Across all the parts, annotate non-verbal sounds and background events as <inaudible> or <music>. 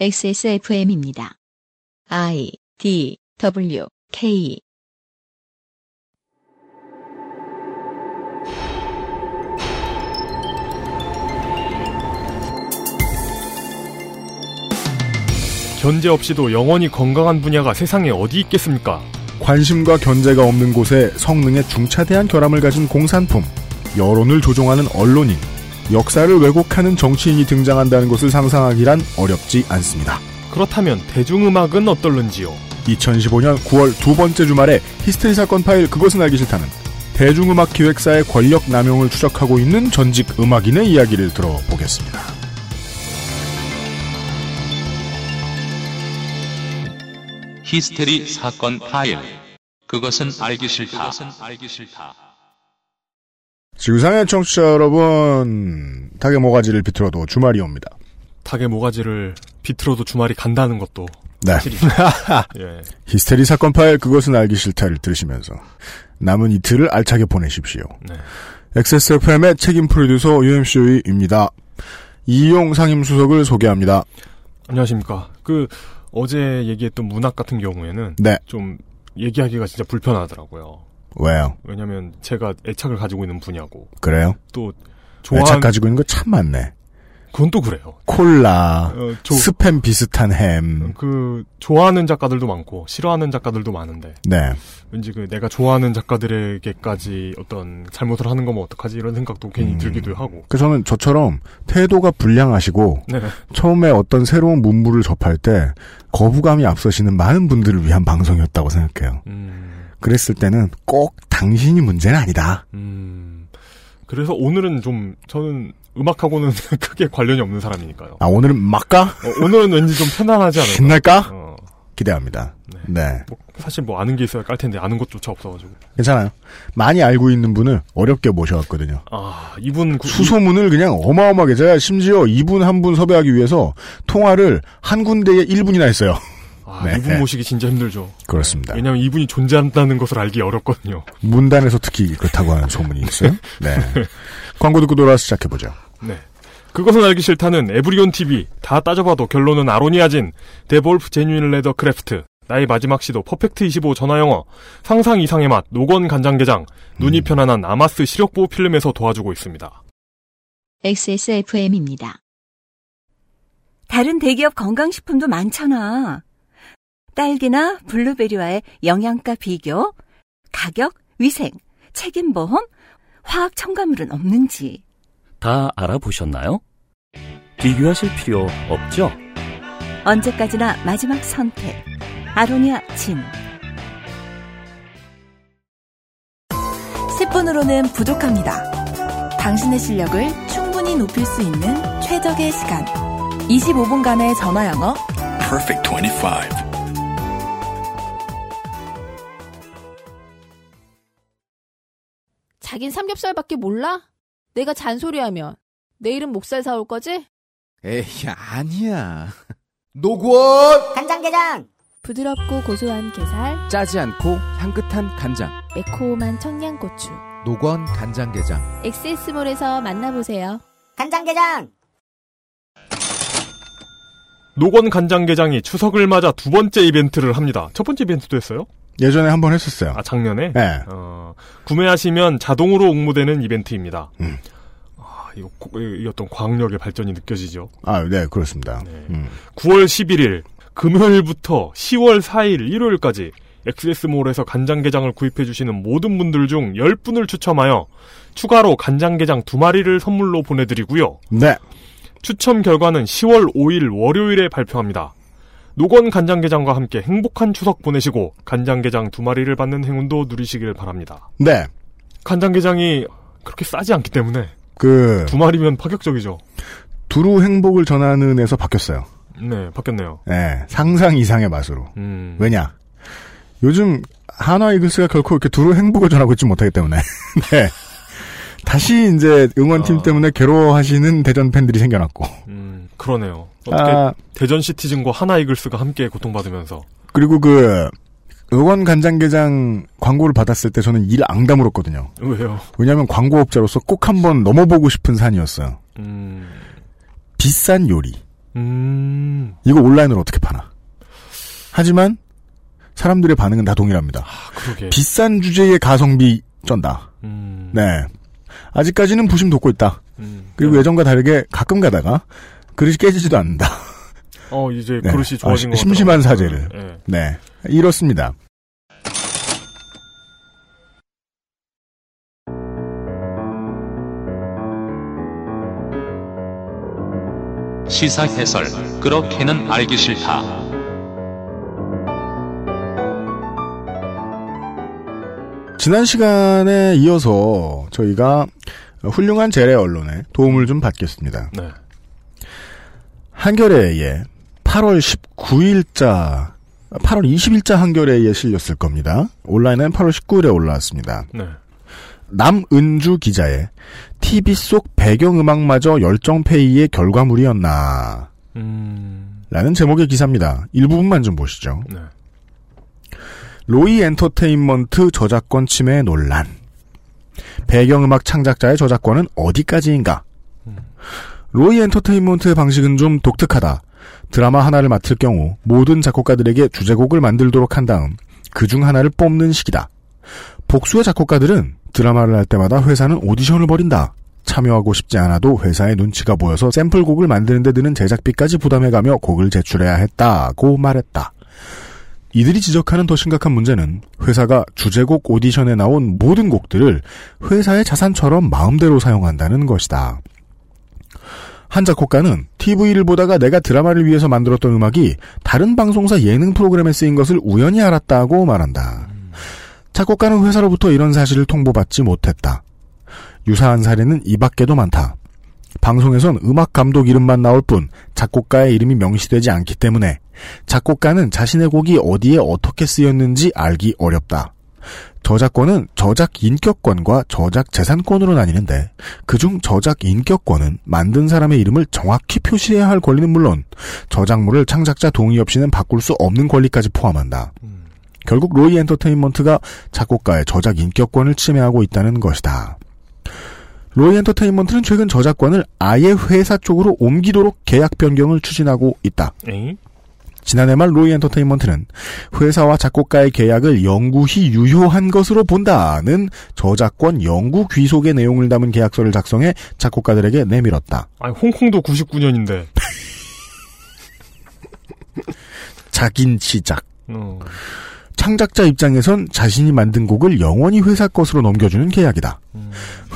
XSFM입니다. I D W K 견제 없이도 영원히 건강한 분야가 세상에 어디 있겠습니까? 관심과 견제가 없는 곳에 성능에 중차대한 결함을 가진 공산품, 여론을 조종하는 언론인, 역사를 왜곡하는 정치인이 등장한다는 것을 상상하기란 어렵지 않습니다. 그렇다면 대중음악은 어떨는지요? 2015년 9월 두 번째 주말에 히스테리 사건 파일 그것은 알기 싫다는 대중음악 기획사의 권력 남용을 추적하고 있는 전직 음악인의 이야기를 들어보겠습니다. 히스테리 사건 파일. 그것은 알기 싫다. 지구상의 청취자 여러분, 닭의 모가지를 비틀어도 주말이 옵니다. 닭의 모가지를 비틀어도 주말이 간다는 것도 네. <laughs> 예. 히스테리 사건 파일 그것은 알기 싫다를 들으시면서 남은 이틀을 알차게 보내십시오. 네. XSFM의 책임 프로듀서 UMC입니다. 이용 상임수석을 소개합니다. 안녕하십니까. 그 어제 얘기했던 문학 같은 경우에는 네. 좀 얘기하기가 진짜 불편하더라고요. 왜요? 왜냐면 제가 애착을 가지고 있는 분야고 그래요? 또 애착 좋아하는 가지고 있는 거 참 많네. 그건 또 그래요. 콜라, 어, 조- 스팸 비슷한 햄. 그 좋아하는 작가들도 많고 싫어하는 작가들도 많은데 네. 왠지 그 내가 좋아하는 작가들에게까지 어떤 잘못을 하는 거면 어떡하지 이런 생각도 괜히 음. 들기도 하고. 그 저는 저처럼 태도가 불량하시고 <laughs> 네. 처음에 어떤 새로운 문물을 접할 때 거부감이 앞서시는 많은 분들을 위한 방송이었다고 생각해요. 음, 그랬을 때는 꼭 당신이 문제는 아니다. 음. 그래서 오늘은 좀 저는 음악하고는 <laughs> 크게 관련이 없는 사람이니까요. 아 오늘은 막가? 어, 오늘은 왠지 좀 편안하지 않을까. 신날까? 어, 기대합니다. 네. 네. 뭐 사실 뭐 아는 게 있어야 깔 텐데 아는 것조차 없어가지고. 괜찮아요. 많이 알고 있는 분을 어렵게 모셔왔거든요. 아 이분 구- 수소문을 그냥 어마어마하게 제가 심지어 이분 한 분 섭외하기 위해서 통화를 한 군데에 1분이나 했어요. 아, 네. 이분 모시기 진짜 힘들죠. 그렇습니다. 왜냐하면 이분이 존재한다는 것을 알기 어렵거든요. 문단에서 특히 그렇다고 하는 소문이 있어요. 네. 광고 듣고 돌아와서 시작해보죠. 네. 그것은 알기 싫다는 에브리온 TV. 다 따져봐도 결론은 아로니아진. 데볼프 genuine leather craft. 나의 마지막 시도 퍼펙트 25 전화영어. 상상 이상의 맛. 노건 간장게장. 눈이 편안한 아마스 시력보호 필름에서 도와주고 있습니다. XSFM입니다. 다른 대기업 건강식품도 많잖아. 딸기나 블루베리와의 영양가 비교, 가격, 위생, 책임보험, 화학 첨가물은 없는지. 다 알아보셨나요? 비교하실 필요 없죠? 언제까지나 마지막 선택. 아로니아 진. 10분으로는 부족합니다. 당신의 실력을 충분히 높일 수 있는 최적의 시간. 25분간의 전화 영어. Perfect 25. 자긴 삼겹살밖에 몰라? 내가 잔소리하면 내일은 목살 사올 거지? 에이, 아니야. <laughs> 노건! 간장게장 부드럽고 고소한 게살, 짜지 않고 향긋한 간장. 매콤한 청양고추. 노건 간장게장. 엑세스몰에서 만나보세요. 간장게장 노건 간장게장이 추석을 맞아 두 번째 이벤트를 합니다. 첫 번째 이벤트도 했어요? 예전에 한 번 했었어요. 아, 작년에? 네. 어, 구매하시면 자동으로 옹무되는 이벤트입니다. 음. 아, 이거, 고- 이 어떤 과학력의 발전이 느껴지죠. 아, 네, 그렇습니다. 네. 음. 9월 11일 금요일부터 10월 4일 일요일까지 엑세스몰에서 간장게장을 구입해주시는 모든 분들 중 10분을 추첨하여 추가로 간장게장 두 마리를 선물로 보내드리고요. 네. 추첨 결과는 10월 5일 월요일에 발표합니다. 노건 간장게장과 함께 행복한 추석 보내시고 간장게장 두 마리를 받는 행운도 누리시길 바랍니다. 네. 간장게장이 그렇게 싸지 않기 때문에 그, 두 마리면 파격적이죠. 두루 행복을 전하는 에서 바뀌었어요. 네, 바뀌었네요. 네. 상상 이상의 맛으로. 음. 왜냐? 요즘 한화 이글스가 결코 이렇게 두루 행복을 전하고 있지 못하기 때문에. <laughs> 네. 다시 이제 응원팀 아. 때문에 괴로워하시는 대전 팬들이 생겨났고. 음, 그러네요. 어떻게 아, 대전 시티즌과 하나 이글스가 함께 고통받으면서 그리고 그, 응원 간장게장 광고를 받았을 때 저는 일 앙다 물었거든요. 왜요? 왜냐하면 광고업자로서 꼭 한번 넘어보고 싶은 산이었어요. 음, 비싼 요리, 음. 이거 온라인으로 어떻게 파나? 하지만 사람들의 반응은 다 동일합니다. 아. 비싼 주제의 가성비 쩐다. 음. 네. 아직까지는 부심 돋고 있다. 음. 그리고 예전과 다르게 가끔 가다가 그릇이 깨지지도 않는다. 어, 이제 네. 그릇이 좋아진 아, 것 심심한 같더라고요. 사제를. 예. 네. 이렇습니다. 시사 해설 그렇게는 알기 싫다. 지난 시간에 이어서 저희가 훌륭한 재래 언론에 도움을 좀 받겠습니다. 네. 한겨레에 8월 19일자, 8월 20일자 한겨레에 실렸을 겁니다. 온라인은 8월 19일에 올라왔습니다. 네. 남은주 기자의 TV 속 배경음악마저 열정페이의 결과물이었나. 음. 라는 제목의 기사입니다. 일부분만 좀 보시죠. 네. 로이 엔터테인먼트 저작권 침해 논란. 배경음악 창작자의 저작권은 어디까지인가? 로이 엔터테인먼트의 방식은 좀 독특하다. 드라마 하나를 맡을 경우 모든 작곡가들에게 주제곡을 만들도록 한 다음 그 중 하나를 뽑는 식이다. 복수의 작곡가들은 드라마를 할 때마다 회사는 오디션을 벌인다. 참여하고 싶지 않아도 회사의 눈치가 보여서 샘플곡을 만드는데 드는 제작비까지 부담해가며 곡을 제출해야 했다고 말했다. 이들이 지적하는 더 심각한 문제는 회사가 주제곡 오디션에 나온 모든 곡들을 회사의 자산처럼 마음대로 사용한다는 것이다. 한 작곡가는 TV를 보다가 내가 드라마를 위해서 만들었던 음악이 다른 방송사 예능 프로그램에 쓰인 것을 우연히 알았다고 말한다. 작곡가는 회사로부터 이런 사실을 통보받지 못했다. 유사한 사례는 이 밖에도 많다. 방송에선 음악 감독 이름만 나올 뿐 작곡가의 이름이 명시되지 않기 때문에 작곡가는 자신의 곡이 어디에 어떻게 쓰였는지 알기 어렵다. 저작권은 저작 인격권과 저작 재산권으로 나뉘는데 그중 저작 인격권은 만든 사람의 이름을 정확히 표시해야 할 권리는 물론 저작물을 창작자 동의 없이는 바꿀 수 없는 권리까지 포함한다. 결국 로이 엔터테인먼트가 작곡가의 저작 인격권을 침해하고 있다는 것이다. 로이 엔터테인먼트는 최근 저작권을 아예 회사 쪽으로 옮기도록 계약 변경을 추진하고 있다. 에이? 지난해 말 로이 엔터테인먼트는 회사와 작곡가의 계약을 영구히 유효한 것으로 본다는 저작권 영구 귀속의 내용을 담은 계약서를 작성해 작곡가들에게 내밀었다. 아니, 홍콩도 99년인데. <laughs> 작인 시작. 어. 창작자 입장에선 자신이 만든 곡을 영원히 회사 것으로 넘겨주는 계약이다.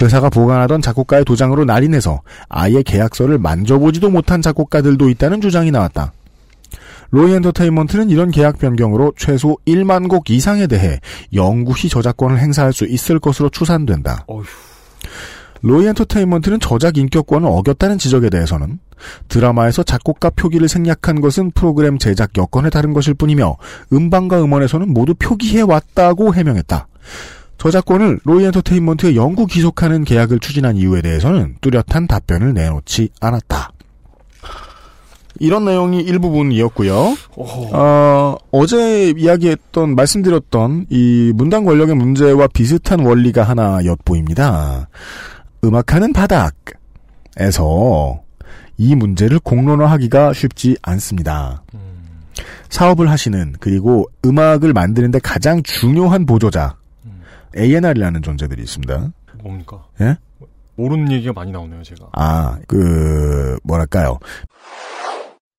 회사가 보관하던 작곡가의 도장으로 날인해서 아예 계약서를 만져보지도 못한 작곡가들도 있다는 주장이 나왔다. 로이 엔터테인먼트는 이런 계약 변경으로 최소 1만 곡 이상에 대해 영구히 저작권을 행사할 수 있을 것으로 추산된다. 어휴. 로이 엔터테인먼트는 저작 인격권을 어겼다는 지적에 대해서는 드라마에서 작곡가 표기를 생략한 것은 프로그램 제작 여건에 다른 것일 뿐이며 음반과 음원에서는 모두 표기해 왔다고 해명했다. 저작권을 로이 엔터테인먼트에 영구 귀속하는 계약을 추진한 이유에 대해서는 뚜렷한 답변을 내놓지 않았다. 이런 내용이 일부분이었고요. 어, 어제 이야기했던 말씀드렸던 이 문단 권력의 문제와 비슷한 원리가 하나 엿보입니다. 음악하는 바닥에서 이 문제를 공론화하기가 쉽지 않습니다. 사업을 하시는 그리고 음악을 만드는데 가장 중요한 보조자 A&R이라는 존재들이 있습니다. 뭡니까? 예? 모르는 얘기가 많이 나오네요, 제가. 아, 그 뭐랄까요?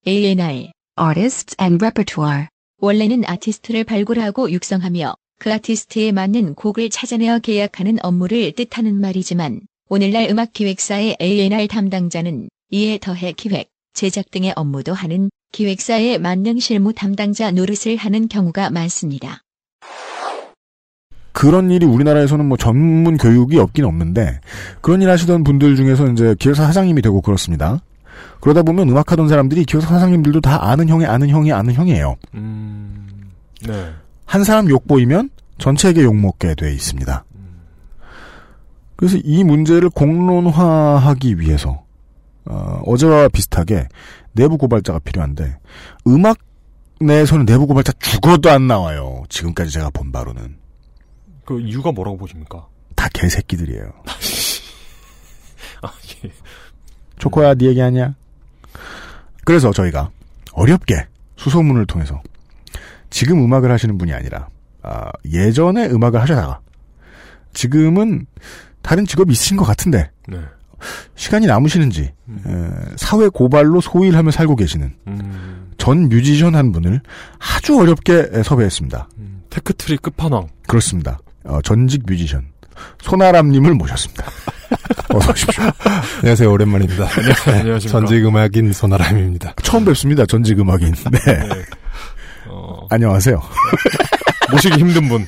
A&R, Artists and Repertoire. 원래는 아티스트를 발굴하고 육성하며 그 아티스트에 맞는 곡을 찾아내어 계약하는 업무를 뜻하는 말이지만 오늘날 음악 기획사의 A&R 담당자는 이에 더해 기획, 제작 등의 업무도 하는 기획사의 만능 실무 담당자 노릇을 하는 경우가 많습니다. 그런 일이 우리나라에서는 뭐 전문 교육이 없긴 없는데 그런 일 하시던 분들 중에서 이제 기획사 사장님이 되고 그렇습니다. 그러다 보면 음악 하던 사람들이 기획사 사장님들도 다 아는 형의 아는 형의 아는 형이에요. 음, 네. 한 사람 욕 보이면 전체에게 욕 먹게 돼 있습니다. 그래서 이 문제를 공론화하기 위해서 어, 어제와 비슷하게 내부 고발자가 필요한데 음악 내에서는 내부 고발자 죽어도 안 나와요. 지금까지 제가 본 바로는 그 이유가 뭐라고 보십니까? 다 개새끼들이에요. <laughs> 아, 예. 초코야, 네 얘기 아니야? 그래서 저희가 어렵게 수소문을 통해서 지금 음악을 하시는 분이 아니라 아, 예전에 음악을 하시다가 지금은 다른 직업이 있으신 것 같은데 네. 시간이 남으시는지 에, 사회 고발로 소일하며 살고 계시는 음, 전 뮤지션 한 분을 아주 어렵게 섭외했습니다. 테크트리 끝판왕. 그렇습니다. 어, 전직 뮤지션 손아람 님을 모셨습니다. <laughs> 어서 오십시오. 안녕하세요. 오랜만입니다. <laughs> 안녕하십니까. 전직 음악인 손아람입니다. 처음 뵙습니다. 전직 음악인. 네. 어, 안녕하세요. <laughs> 모시기 힘든 분.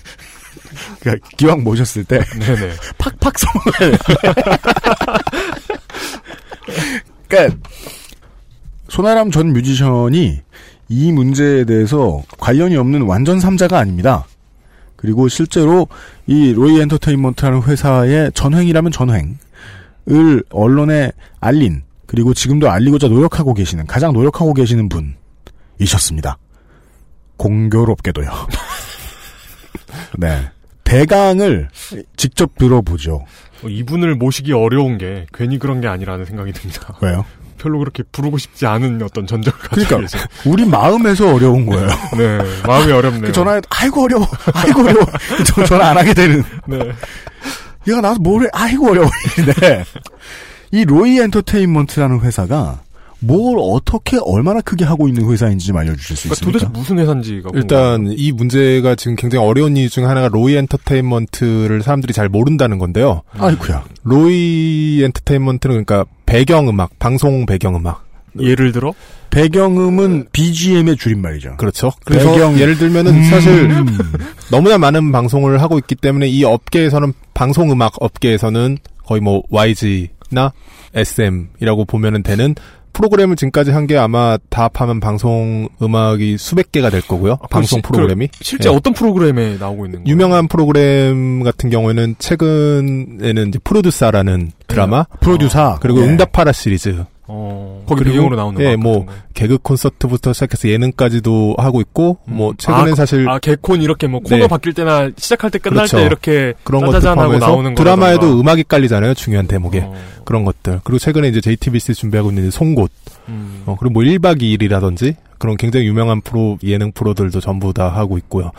그러니까 기왕 모셨을 때 네네. 팍팍 성을. 그러니까 소나람 전 뮤지션이 이 문제에 대해서 관련이 없는 완전 삼자가 아닙니다. 그리고 실제로 이 로이 엔터테인먼트라는 회사의 전횡이라면 전횡을 언론에 알린 그리고 지금도 알리고자 노력하고 계시는 가장 노력하고 계시는 분이셨습니다. 공교롭게도요. <laughs> 네. 대강을 직접 들어보죠. 어, 이분을 모시기 어려운 게 괜히 그런 게 아니라는 생각이 듭니다. 왜요? 별로 그렇게 부르고 싶지 않은 어떤 가지고 그러니까 계세요. 우리 마음에서 어려운 거예요. <laughs> 네, 마음이 어렵네요. 그 전화에 아이고 어려워, 아이고 어려워. <laughs> 저 전화 안 하게 되는. 네. 얘가 나와서 뭘 해? 아이고 어려워. <laughs> 이런데 이 로이 엔터테인먼트라는 회사가 뭘 어떻게 얼마나 크게 하고 있는 회사인지 좀 알려주실 수 그러니까 있습니까? 도대체 무슨 회사인지가 일단 이 문제가 지금 굉장히 어려운 이유 중 하나가 로이 엔터테인먼트를 사람들이 잘 모른다는 건데요. 아이쿠야. 로이 엔터테인먼트는 그러니까 배경음악, 방송 배경음악. 예를 들어 배경음은 BGM의 줄임말이죠. 그렇죠. 그래서 배경- 예를 들면은 음. 사실 너무나 많은 방송을 하고 있기 때문에 이 업계에서는 방송음악 업계에서는 거의 뭐 YG나 SM이라고 보면은 되는 프로그램을 지금까지 한 게 아마 다 합하면 방송 음악이 수백 개가 될 거고요. 아, 방송 프로그램이 그 실제 예. 어떤 프로그램에 나오고 있는 거예요? 유명한 프로그램 같은 경우에는 최근에는 이제 프로듀서라는 드라마 프로듀서 그리고 네. 응답하라 시리즈 어, 거기 배경으로 나오는 예, 뭐 같은. 개그 콘서트부터 시작해서 예능까지도 하고 있고 뭐 최근에 아, 사실 아 개콘 이렇게 뭐 코너 네. 바뀔 때나 시작할 때 끝날 그렇죠. 때 이렇게 그런 것들 짜자잔 하고 포함해서 나오는 거 드라마에도 음악이 깔리잖아요 중요한 대목에 어. 그런 것들 그리고 최근에 이제 JTBC 준비하고 있는 송곳 음. 어, 그리고 뭐 1박 2일이라든지 그런 굉장히 유명한 프로 예능 프로들도 전부 다 하고 있고요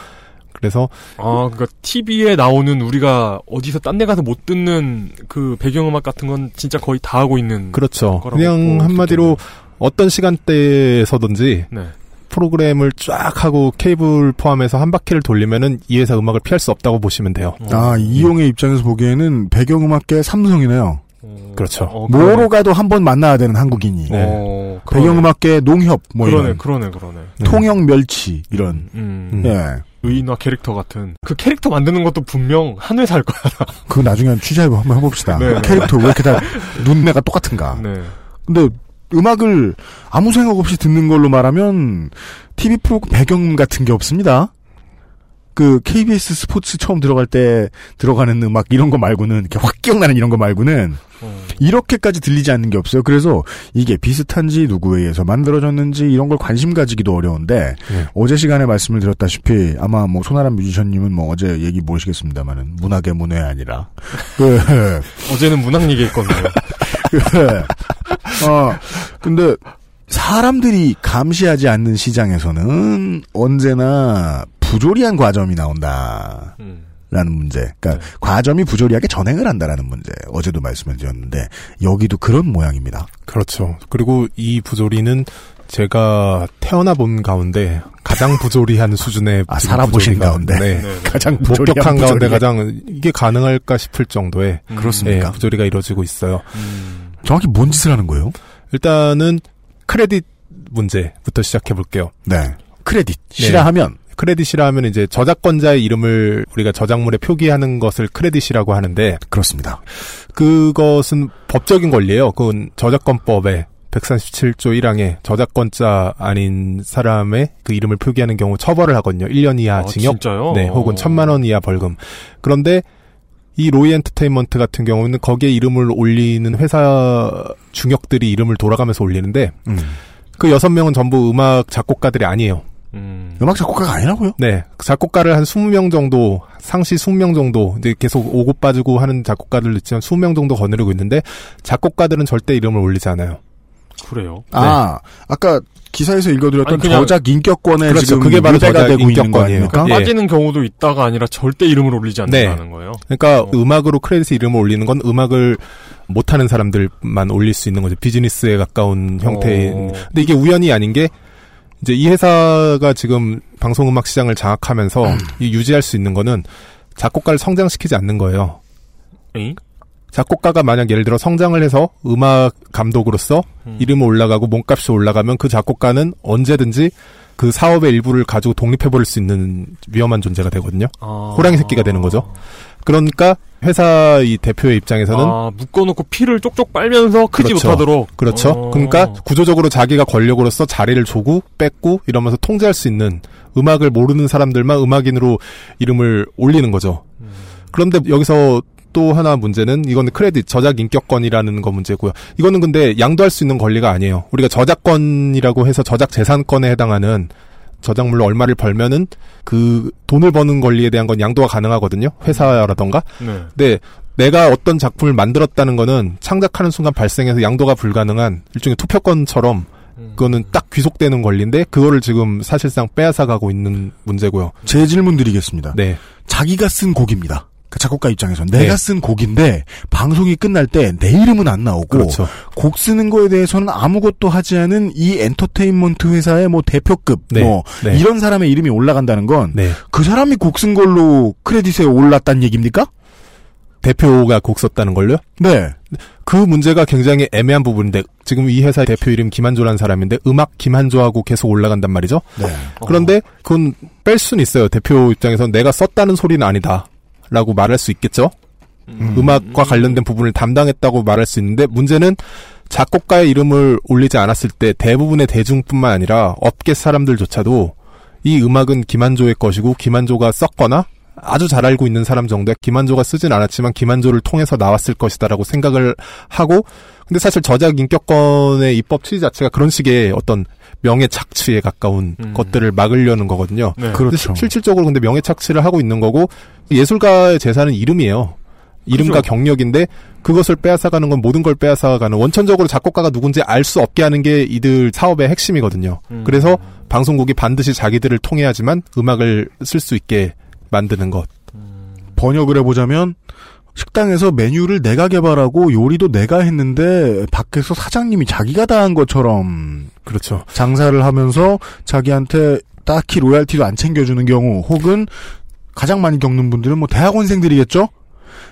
그래서 아, 그러니까 TV에 나오는 우리가 어디서 딴 데 가서 못 듣는 그 배경음악 같은 건 진짜 거의 다 하고 있는 그렇죠 그냥 한마디로 어떤 시간대에서든지 네. 프로그램을 쫙 하고 케이블 포함해서 한 바퀴를 돌리면은 이 회사 음악을 피할 수 없다고 보시면 돼요. 아 이용의 입장에서 보기에는 배경음악계 삼성이네요. 그렇죠. 어, 뭐로 가도 한 번 만나야 되는 한국인이. 네. 어. 배경음악계 농협 뭐 그러네, 이런 그러네, 그러네. 통영 멸치 이런. 음. 예. 의인화 캐릭터 같은 그 캐릭터 만드는 것도 분명 한 회사일 거야. <laughs> 그 나중에 취재해보 한번 해봅시다. 네, 네. 캐릭터 왜 이렇게 다 <laughs> 눈매가 똑같은가. 네. 근데 음악을 아무 생각 없이 듣는 걸로 말하면 TV 프로 배경음 같은 게 없습니다. 그 KBS 스포츠 처음 들어갈 때 들어가는 음악 이런 거 말고는 이렇게 확 기억나는 이런 거 말고는 이렇게까지 들리지 않는 게 없어요. 그래서 이게 비슷한지 누구에 의해서 만들어졌는지 이런 걸 관심 가지기도 어려운데 네. 어제 시간에 말씀을 드렸다시피 아마 뭐 손아람 뮤지션님은 뭐 어제 얘기 모르시겠습니다만은 문학의 문외 아니라 <laughs> 그 어제는 문학 얘기했거든요. <laughs> 어, 근데 사람들이 감시하지 않는 시장에서는 언제나 부조리한 과점이 나온다. 라는 문제. 그러니까 과점이 부조리하게 전행을 한다라는 문제. 어제도 말씀을 드렸는데 여기도 그런 모양입니다. 그렇죠. 그리고 이 부조리는 제가 태어나 본 가운데 가장 부조리한 수준의 아, 살아보신 가운데 네. 가장 부조리한 목격한 가운데 부조리. 가장 이게 가능할까 싶을 정도의 그렇습니까? 예, 부조리가 이루어지고 있어요. 정확히 뭔 짓을 하는 거예요? 일단은 크레딧 문제부터 시작해 볼게요. 네. 크레딧 실화하면 크레딧이라 하면 이제 저작권자의 이름을 우리가 저작물에 표기하는 것을 크레딧이라고 하는데 그렇습니다. 그것은 법적인 권리예요. 그건 저작권법에 137조 1항에 저작권자 아닌 사람의 그 이름을 표기하는 경우 처벌을 하거든요. 1년 이하 아, 징역, 진짜요? 네, 혹은 어. 천만 원 이하 벌금. 그런데 이 로이 엔터테인먼트 같은 경우는 거기에 이름을 올리는 회사 중역들이 이름을 돌아가면서 올리는데 음. 그 여섯 명은 전부 음악 작곡가들이 아니에요. 음. 음악 작곡가가 아니라고요? 네. 작곡가를 한 20명 정도, 상시 20명 정도, 이제 계속 오고 빠지고 하는 작곡가들 있지만 20명 정도 거느리고 있는데, 작곡가들은 절대 이름을 올리지 않아요. 그래요. 아, 아까 기사에서 읽어드렸던 아니, 그냥- 저작 인격권에 그렇죠. 지금 그게 바로 저작 되고 인격권이에요. 아닙니까? 예. 빠지는 경우도 있다가 아니라 절대 이름을 올리지 않는다는 거예요. 그러니까 어. 음악으로 크레딧 이름을 올리는 건 음악을 못하는 사람들만 올릴 수 있는 거죠. 비즈니스에 가까운 형태인. 어. 근데 이게 우연이 아닌 게 이제 이 회사가 지금 방송음악 시장을 장악하면서 음. 이 유지할 수 있는 거는 작곡가를 성장시키지 않는 거예요. 에잉? 작곡가가 만약 예를 들어 성장을 해서 음악 감독으로서 음. 이름이 올라가고 몸값이 올라가면 그 작곡가는 언제든지 그 사업의 일부를 가지고 독립해버릴 수 있는 위험한 존재가 되거든요. 아. 호랑이 새끼가 되는 거죠. 그러니까 회사 이 대표의 입장에서는 아, 묶어놓고 피를 쪽쪽 빨면서 크지 그렇죠. 못하도록. 그렇죠. 어. 그러니까 구조적으로 자기가 권력으로서 자리를 조고 뺏고 이러면서 통제할 수 있는 음악을 모르는 사람들만 음악인으로 이름을 올리는 거죠. 그런데 여기서 또 하나 문제는 이건 크레딧 저작 인격권이라는 거 문제고요. 이거는 근데 양도할 수 있는 권리가 아니에요. 우리가 저작권이라고 해서 저작 재산권에 해당하는 저작물로 얼마를 벌면은 그 돈을 버는 권리에 대한 건 양도가 가능하거든요. 회사라던가. 네. 근데 내가 어떤 작품을 만들었다는 거는 창작하는 순간 발생해서 양도가 불가능한 일종의 투표권처럼 그거는 딱 귀속되는 권리인데 그거를 지금 사실상 빼앗아 가고 있는 문제고요. 제 질문 드리겠습니다. 네. 자기가 쓴 곡입니다. 그 작곡가 입장에서 네. 내가 쓴 곡인데 방송이 끝날 때 내 이름은 안 나오고 그렇죠. 곡 쓰는 거에 대해서는 아무것도 하지 않은 이 엔터테인먼트 회사의 뭐 대표급 네. 뭐 네. 이런 사람의 이름이 올라간다는 건그 네. 사람이 곡 쓴 걸로 크레딧에 올랐다는 얘기입니까? 대표가 곡 썼다는 걸요? 네. 그 문제가 굉장히 애매한 부분인데 지금 이 회사 대표 이름 김한조라는 사람인데 음악 김한조하고 계속 올라간단 말이죠. 네. 그런데 그건 뺄 수는 있어요. 대표 입장에서 내가 썼다는 소리는 아니다 라고 말할 수 있겠죠. 음. 악과 관련된 부분을 담당했다고 말할 수 있는데 문제는 작곡가의 이름을 올리지 않았을 때 대부분의 대중뿐만 아니라 업계 사람들조차도 이 음악은 김한조의 것이고 김한조가 썼거나 아주 잘 알고 있는 사람 정도에 김한조가 쓰진 않았지만 김한조를 통해서 나왔을 것이다라고 생각을 하고 근데 사실 저작 인격권의 입법 취지 자체가 그런 식의 어떤 명예 착취에 가까운 음. 것들을 막으려는 거거든요. 네. 그렇죠. 실질적으로 근데 명예 착취를 하고 있는 거고 예술가의 재산은 이름이에요. 이름과 그죠. 경력인데 그것을 빼앗아가는 건 모든 걸 빼앗아가는 원천적으로 작곡가가 누군지 알 수 없게 하는 게 이들 사업의 핵심이거든요. 음. 그래서 방송국이 반드시 자기들을 통해 야지만 음악을 쓸 수 있게 만드는 것. 번역을 해보자면 식당에서 메뉴를 내가 개발하고 요리도 내가 했는데 밖에서 사장님이 자기가 다 한 것처럼 그렇죠. 장사를 하면서 자기한테 딱히 로얄티도 안 챙겨주는 경우 혹은 가장 많이 겪는 분들은 뭐 대학원생들이겠죠?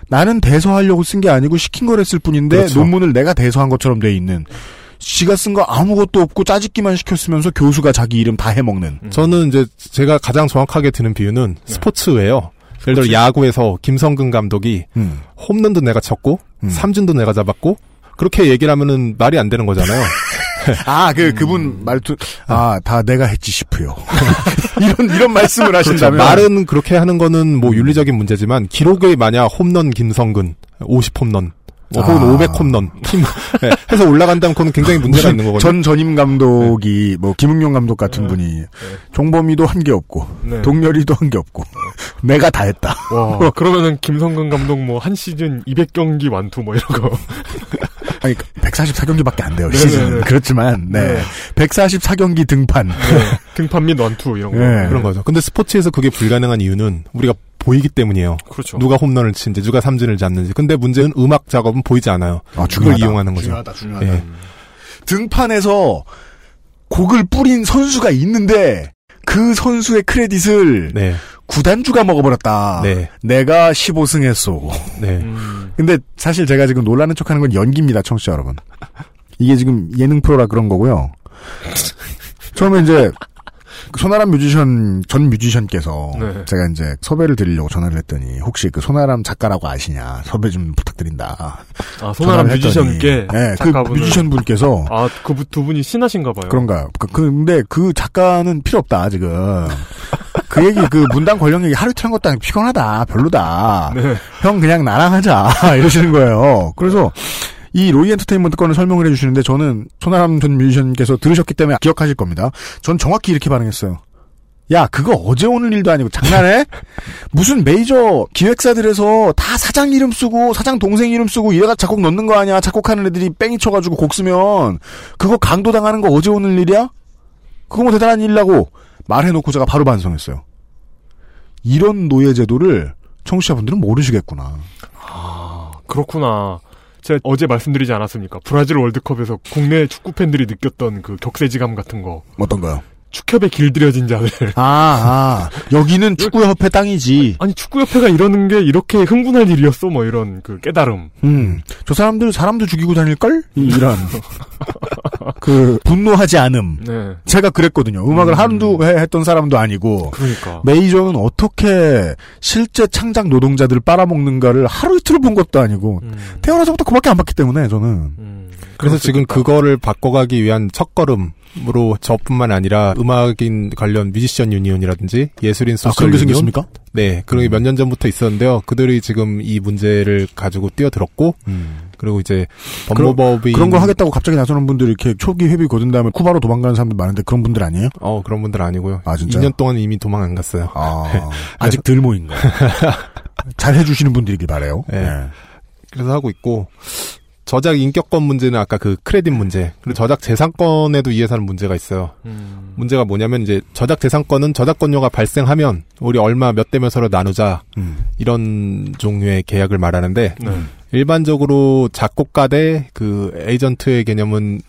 나는 대서하려고 쓴 게 아니고 시킨 걸 했을 뿐인데 그렇죠. 논문을 내가 대서한 것처럼 돼 있는 지가 쓴 거 아무것도 없고 짜집기만 시켰으면서 교수가 자기 이름 다 해먹는 저는 이제 제가 가장 정확하게 드는 비유는 스포츠예요. 예를 들어 야구에서 김성근 감독이 음. 홈런도 내가 쳤고 삼진도 내가 잡았고 그렇게 얘기를 하면은 말이 안 되는 거잖아요. <laughs> 아, 그, 그분 말투, 아, 다 내가 했지 싶어요. <laughs> 이런, 이런 말씀을 그렇죠. 하신다면. 말은 그렇게 하는 거는 뭐 윤리적인 문제지만 기록에 만약 홈런 김성근 50 홈런 뭐 혹은 아. 500 홈런 팀 네, 해서 올라간다면 그건 굉장히 문제가 있는 거거든요. 전 전임 감독이, 뭐, 김웅용 감독 같은 분이, 종범이도 한 게 없고, 네. 동열이도 한 게 없고, <laughs> 내가 다 했다. 와, <laughs> 그러면은 김성근 감독 뭐 한 시즌 200경기 완투 뭐 이런 거. <laughs> 아니, 144경기밖에 안 돼요, 네. 네, 네. 그렇지만, 네. 네. 144경기 등판. 등판 및 완투 이런 거. 네. 그런 거죠. 근데 스포츠에서 그게 불가능한 이유는 우리가 보이기 때문이에요. 그렇죠. 누가 홈런을 치는지, 누가 삼진을 잡는지. 근데 문제는 음악 작업은 보이지 않아요. 아, 그걸 중요하다. 이용하는 거죠. 중요하다, 중요하다. 예. 등판에서 곡을 뿌린 선수가 있는데, 그 선수의 크레딧을 네. 구단주가 먹어버렸다. 네. 내가 15승 했소. 네. 음. 근데 사실 제가 지금 놀라는 척 하는 건 연기입니다, 청취자 여러분. 이게 지금 예능 프로라 그런 거고요. 처음에 이제 소나람 뮤지션 전 뮤지션께서 네. 제가 이제 섭외를 드리려고 전화를 했더니 혹시 그 소나람 작가라고 아시냐 섭외 좀 부탁드린다. 아, 했더니, 뮤지션께 네, 그 작가분을- 뮤지션 분께서 아, 그 두 분이 친하신가 봐요. 그런가요? 그, 근데 그 작가는 필요 없다 지금. 그 얘기 그 문단 권력 얘기 하루 이틀 한 것도 아니고 피곤하다 별로다. 네. 형 그냥 나랑 하자 <laughs> 이러시는 거예요. 그래서 이 로이 엔터테인먼트 건을 설명을 해주시는데 저는 손아람 전 뮤지션께서 들으셨기 때문에 기억하실 겁니다. 전 정확히 이렇게 반응했어요. 야, 그거 어제 오늘 일도 아니고 장난해? <laughs> 무슨 메이저 기획사들에서 다 사장 이름 쓰고 사장 동생 이름 쓰고 얘가 작곡 넣는 거 아니야? 작곡하는 애들이 뺑이 쳐가지고 곡 쓰면 그거 강도 당하는 거 어제 오늘 일이야? 그거 뭐 대단한 일이라고 말해놓고 제가 바로 반성했어요. 이런 노예 제도를 청취자분들은 모르시겠구나. 아, 그렇구나. 제가 어제 말씀드리지 않았습니까? 브라질 월드컵에서 국내 축구 팬들이 느꼈던 그 격세지감 같은 거. 어떤가요? 축협에 길들여진 자들. 아, 아 여기는 축구협회 땅이지. 아니 축구협회가 이러는 게 이렇게 흥분할 일이었어? 뭐 이런 그 깨달음. 음, 저 사람들 사람도 죽이고 다닐 걸? 이런 <laughs> <laughs> 그 분노하지 않음. 네. 제가 그랬거든요. 음악을 음. 한두 해 했던 사람도 아니고. 그러니까. 메이저는 어떻게 실제 창작 노동자들을 빨아먹는가를 하루 이틀 본 것도 아니고 음. 태어나서부터 그것밖에 안 봤기 때문에 저는 그래서 지금 그거를 바꿔가기 위한 첫걸음 으로 저뿐만 아니라 음악인 관련 뮤지션 유니온이라든지 예술인 아, 소셜 그런 게 유니온? 생겼습니까? 네, 그런 게 몇 년 전부터 있었는데요. 그들이 지금 이 문제를 가지고 뛰어들었고, 그리고 이제 법무법인 음. 그런 걸 하겠다고 갑자기 나서는 분들 이렇게 초기 회비 거둔 다음에 쿠바로 도망가는 사람들 많은데 그런 분들 아니에요? 어 그런 분들 아니고요. 아, 진짜요? 2년 동안 이미 도망 안 갔어요. 아, <laughs> 아직 덜 모인 거예요. <laughs> 잘 해주시는 분들이길 바래요. 네. 네. 그래서 하고 있고 저작 인격권 문제는 아까 그 크레딧 문제 그리고 저작 재산권에도 이 회사는 문제가 있어요. 음. 문제가 뭐냐면 이제 저작 재산권은 저작권료가 발생하면 우리 얼마 몇 대 몇으로 나누자 음. 이런 종류의 계약을 말하는데 네. 일반적으로 작곡가 대 그 에이전트의 개념은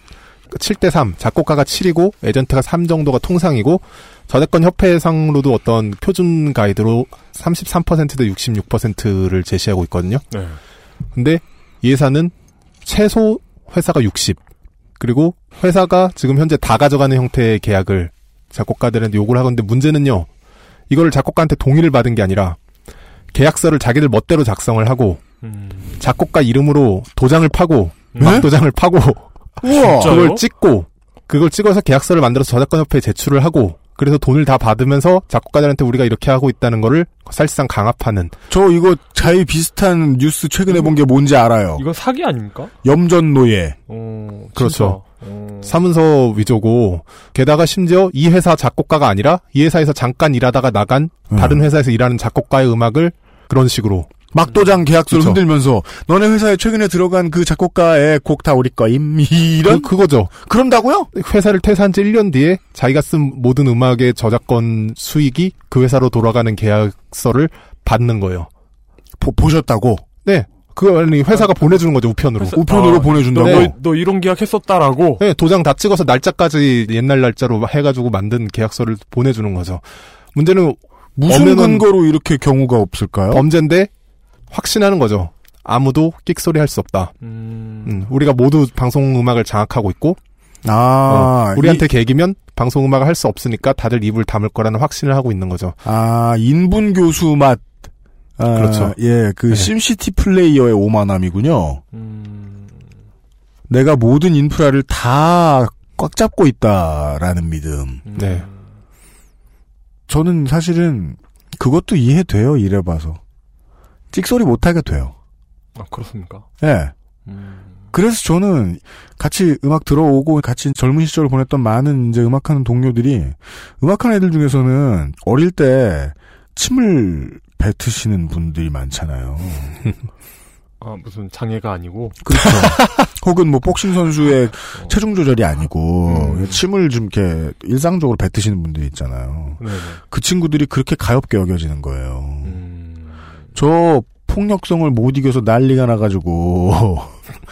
7대 3 작곡가가 7이고 에이전트가 3 정도가 통상이고 저작권 협회상으로도 어떤 표준 가이드로 33%대 66%를 제시하고 있거든요. 네. 근데 이 회사는 최소 회사가 60 그리고 회사가 지금 현재 다 가져가는 형태의 계약을 작곡가들한테 요구를 하건데 문제는요. 이거를 작곡가한테 동의를 받은 게 아니라 계약서를 자기들 멋대로 작성을 하고 음. 작곡가 이름으로 도장을 파고 네? 막 도장을 파고. 그걸 찍고 그걸 찍어서 계약서를 만들어서 저작권협회에 제출을 하고 그래서 돈을 다 받으면서 작곡가들한테 우리가 이렇게 하고 있다는 거를 사실상 강압하는 저 이거 자이 비슷한 뉴스 최근에 본 게 뭔지 알아요. 이건 사기 아닙니까? 염전 노예. 어, 그렇죠. 어. 사문서 위조고 게다가 심지어 이 회사 작곡가가 아니라 이 회사에서 잠깐 일하다가 나간 음. 다른 회사에서 일하는 작곡가의 음악을 그런 식으로 막도장 계약서를 그쵸. 흔들면서 너네 회사에 최근에 들어간 그 작곡가의 곡 다 우리 거임 이런 그, 그거죠. 그런다고요? 회사를 퇴사한 지 1년 뒤에 자기가 쓴 모든 음악의 저작권 수익이 그 회사로 돌아가는 계약서를 받는 거예요. 보, 보셨다고? 네. 그거 아니 회사가 보내주는 거죠 우편으로. 회사- 우편으로 아, 보내준다고? 너, 너 이런 계약 했었다라고. 네, 도장 다 찍어서 날짜까지 옛날 날짜로 해가지고 만든 계약서를 보내주는 거죠. 문제는 무슨 근거로 이렇게 경우가 없을까요? 범죄인데 확신하는 거죠. 아무도 끽소리 할 수 없다. 음. 음, 우리가 모두 방송 음악을 장악하고 있고 아, 어, 우리한테 계기면 방송 음악을 할 수 없으니까 다들 입을 다물 거라는 확신을 하고 있는 거죠. 아, 인분 교수 맛. 아, 그렇죠. 예, 그 네. 심시티 플레이어의 오만함이군요. 음. 내가 모든 인프라를 다 꽉 잡고 있다라는 믿음. 네. 저는 사실은 그것도 이해돼요, 이래봐서. 찍소리 못하게 돼요. 아, 그렇습니까? 예. 음. 그래서 저는 같이 음악 들어오고 같이 젊은 시절을 보냈던 많은 이제 음악하는 동료들이 음악하는 애들 중에서는 어릴 때 침을 뱉으시는 분들이 많잖아요. <laughs> 아, 무슨 장애가 아니고. 그렇죠. <laughs> 혹은 뭐 복싱 선수의 어. 체중 조절이 아니고 음. 침을 좀 이렇게 일상적으로 뱉으시는 분들이 있잖아요. 네네. 그 친구들이 그렇게 가엽게 여겨지는 거예요. 음. 저 폭력성을 못 이겨서 난리가 나가지고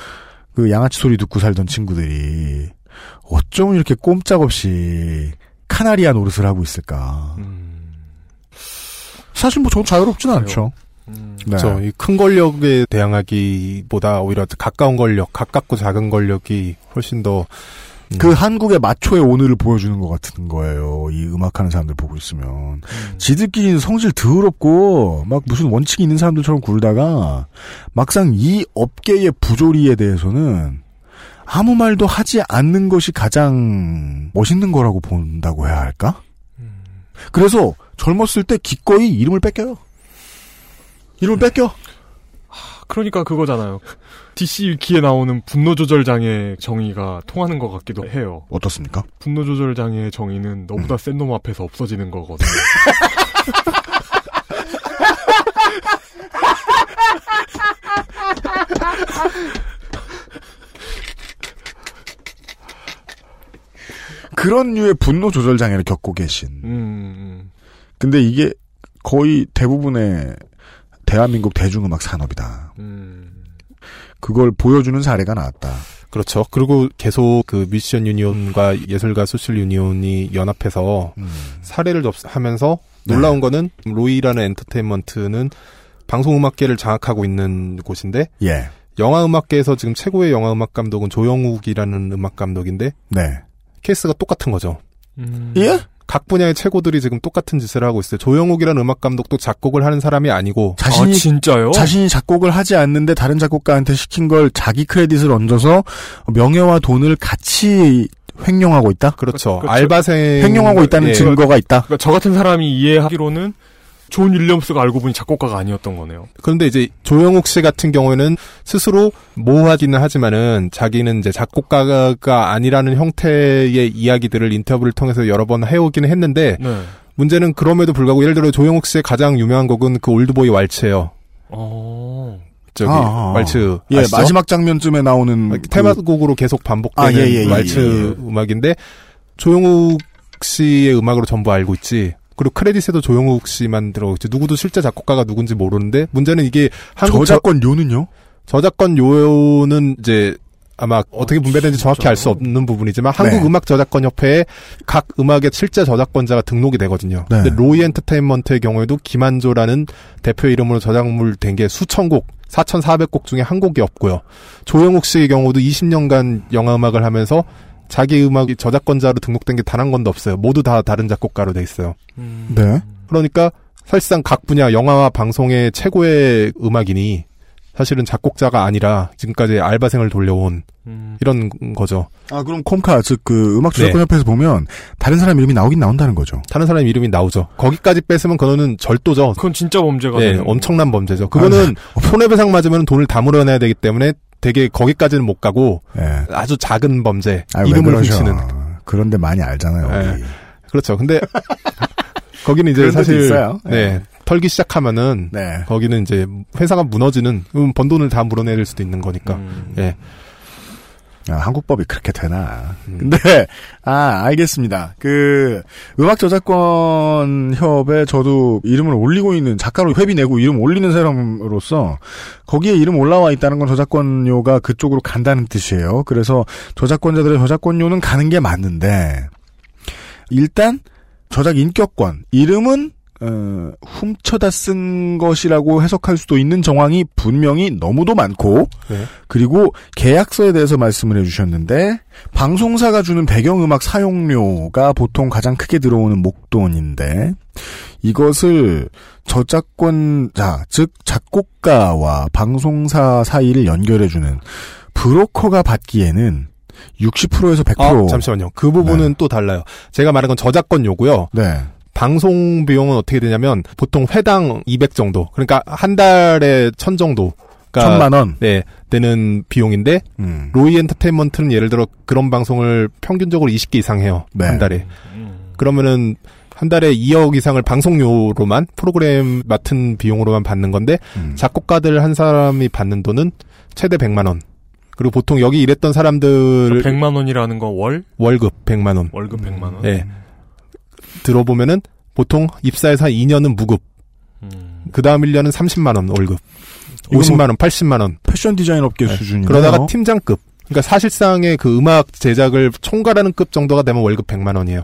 <laughs> 그 양아치 소리 듣고 살던 친구들이 어쩜 이렇게 꼼짝없이 카나리아 노릇을 하고 있을까? 음. 사실 뭐 저도 자유롭진 않죠. 음. 네. 그렇죠. 이큰 권력에 대항하기보다 오히려 가까운 권력, 가깝고 작은 권력이 훨씬 더 음, 그 한국의 마초의 오늘을 보여주는 것 같은 거예요. 이 음악하는 사람들 보고 있으면. 음. 지들끼리는 성질 더럽고, 막 무슨 원칙이 있는 사람들처럼 굴다가, 막상 이 업계의 부조리에 대해서는 아무 말도 하지 않는 것이 가장 멋있는 거라고 본다고 해야 할까? 음. 그래서 젊었을 때 기꺼이 이름을 뺏겨요. 이름을 뺏겨. 그러니까 그거잖아요. DC 위키에 나오는 분노 조절 장애 정의가 통하는 것 같기도 해요. 어떻습니까? 분노 조절 장애의 정의는 너보다 센놈 앞에서 없어지는 거거든요. <laughs> 그런 류의 분노 조절 장애를 겪고 계신. 음, 근데 이게 거의 대부분의 대한민국 대중음악 산업이다. 음. 그걸 보여주는 사례가 나왔다. 그렇죠. 그리고 계속 그 뮤지션 유니온과 예술가 소셜 유니온이 연합해서 음. 사례를 접하면서 놀라운 네. 거는 로이라는 엔터테인먼트는 방송음악계를 장악하고 있는 곳인데 예. 영화음악계에서 지금 최고의 영화음악 감독은 조영욱이라는 음악 감독인데 네. 케이스가 똑같은 거죠. 음. 예? 각 분야의 최고들이 지금 똑같은 짓을 하고 있어요. 조영욱이라는 음악 감독도 작곡을 하는 사람이 아니고 자신이 아, 진짜요? 자신이 작곡을 하지 않는데 다른 작곡가한테 시킨 걸 자기 크레딧을 얹어서 명예와 돈을 같이 횡령하고 있다. 그렇죠. 그렇죠. 알바생 횡령하고 있다는 예. 증거가 있다. 그러니까 저 같은 사람이 이해하기로는 존 윌리엄스가 알고 보니 작곡가가 아니었던 거네요. 그런데 이제 조영욱 씨 같은 경우에는 스스로 모호하기는 하지만은 자기는 이제 작곡가가 아니라는 형태의 이야기들을 인터뷰를 통해서 여러 번 해오기는 했는데 네. 문제는 그럼에도 불구하고 예를 들어 조영욱 씨의 가장 유명한 곡은 그 올드보이 왈츠예요. 어. 저기 아, 아. 왈츠 예, 아시죠? 마지막 장면쯤에 나오는 그- 테마곡으로 계속 반복되는 아, 예, 예, 예, 왈츠 예, 예. 음악인데 조영욱 씨의 음악으로 전부 알고 있지. 그리고 크레딧에도 조영욱 씨만 들어있지. 누구도 실제 작곡가가 누군지 모르는데 문제는 이게 한국 저작권 요는요? 저작권 요는 이제 아마 어떻게 분배되는지 정확히 알 수 없는 부분이지만 한국 네. 음악 저작권 협회에 각 음악의 실제 저작권자가 등록이 되거든요. 네. 근데 로이 엔터테인먼트의 경우에도 김한조라는 대표 이름으로 저작물 된 게 수천 곡, 4,400곡 중에 한 곡이 없고요. 조영욱 씨의 경우도 20년간 영화 음악을 하면서 자기 음악이 저작권자로 등록된 게 단 한 건도 없어요. 모두 다 다른 작곡가로 돼 있어요. 네. 그러니까 사실상 각 분야 영화와 방송의 최고의 음악이니 사실은 작곡자가 아니라 지금까지 알바생을 돌려온 음. 이런 거죠. 아 그럼 콤카 즉 그 음악 네. 저작권협회에서 보면 다른 사람 이름이 나오긴 나온다는 거죠. 다른 사람 이름이 나오죠. 거기까지 뺐으면 그거는 절도죠. 그건 진짜 범죄가 네, 되는 엄청난 범죄죠. 그거는 손해배상 맞으면 돈을 다 물어내야 되기 때문에 되게 거기까지는 못 가고 예. 아주 작은 범죄, 아, 왜 이름을. 훔치는. 그런데 많이 알잖아요. 예. 우리. 그렇죠. 근데 <laughs> 거기는 이제 사실. 네, 털기 시작하면은 네. 거기는 이제 회사가 무너지는 음, 번 돈을 다 물어낼 수도 있는 거니까. 음. 예. 야, 한국법이 그렇게 되나. 음. 근데, 아, 알겠습니다. 그, 음악저작권 협에 저도 이름을 올리고 있는, 작가로 회비 내고 이름 올리는 사람으로서, 거기에 이름 올라와 있다는 건 저작권료가 그쪽으로 간다는 뜻이에요. 그래서 저작권자들의 저작권료는 가는 게 맞는데, 일단, 저작 인격권, 이름은 어, 훔쳐다 쓴 것이라고 해석할 수도 있는 정황이 분명히 너무도 많고, 네. 그리고 계약서에 대해서 말씀을 해주셨는데, 방송사가 주는 배경음악 사용료가 보통 가장 크게 들어오는 목돈인데, 이것을 저작권자, 즉, 작곡가와 방송사 사이를 연결해주는 브로커가 받기에는 60%에서 100%. 아, 잠시만요. 그 부분은 또 달라요. 제가 말한 건 저작권료고요. 네. 방송 비용은 어떻게 되냐면 보통 회당 200 정도. 그러니까 한 달에 1000 정도. 천만 원. 네, 되는 비용인데 음. 로이 엔터테인먼트는 예를 들어 그런 방송을 평균적으로 20개 이상 해요. 네. 한 달에. 그러면은 한 달에 2억 이상을 방송료로만 프로그램 맡은 비용으로만 받는 건데 음. 작곡가들 한 사람이 받는 돈은 최대 100만 원. 그리고 보통 여기 일했던 사람들 100만 원이라는 거 월? 월급 100만 원. 월급 100만 원? 예. 들어보면은 보통 입사해서 한 2년은 무급. 음. 그 다음 1년은 30만 원 월급. 이거 50만 뭐 원, 80만 원. 패션 디자인 업계 네. 수준이네요. 그러다가 팀장급. 그러니까 사실상의 그 음악 제작을 총괄하는 급 정도가 되면 월급 100만 원이에요.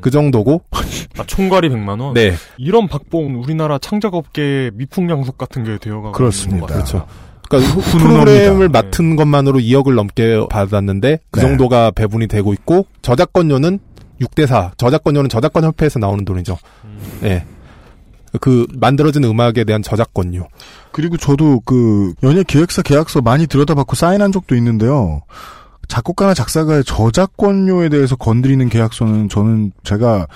그 정도고. <laughs> 아, 총괄이 100만 원? 네. 이런 박봉 우리나라 창작업계의 미풍양속 같은 게 되어가고 그렇습니다. 그렇죠. 그러니까. 프로그램을 맡은 것만으로 2억을 넘게 받았는데 그 네. 정도가 배분이 되고 있고 저작권료는 6대 4. 저작권료는 저작권 협회에서 나오는 돈이죠. 예. 그 만들어진 음악에 대한 저작권료. 그리고 저도 그 연예 기획사 계약서 많이 들여다봤고 사인한 적도 있는데요. 작곡가나 작사가의 저작권료에 대해서 건드리는 계약서는 저는 제가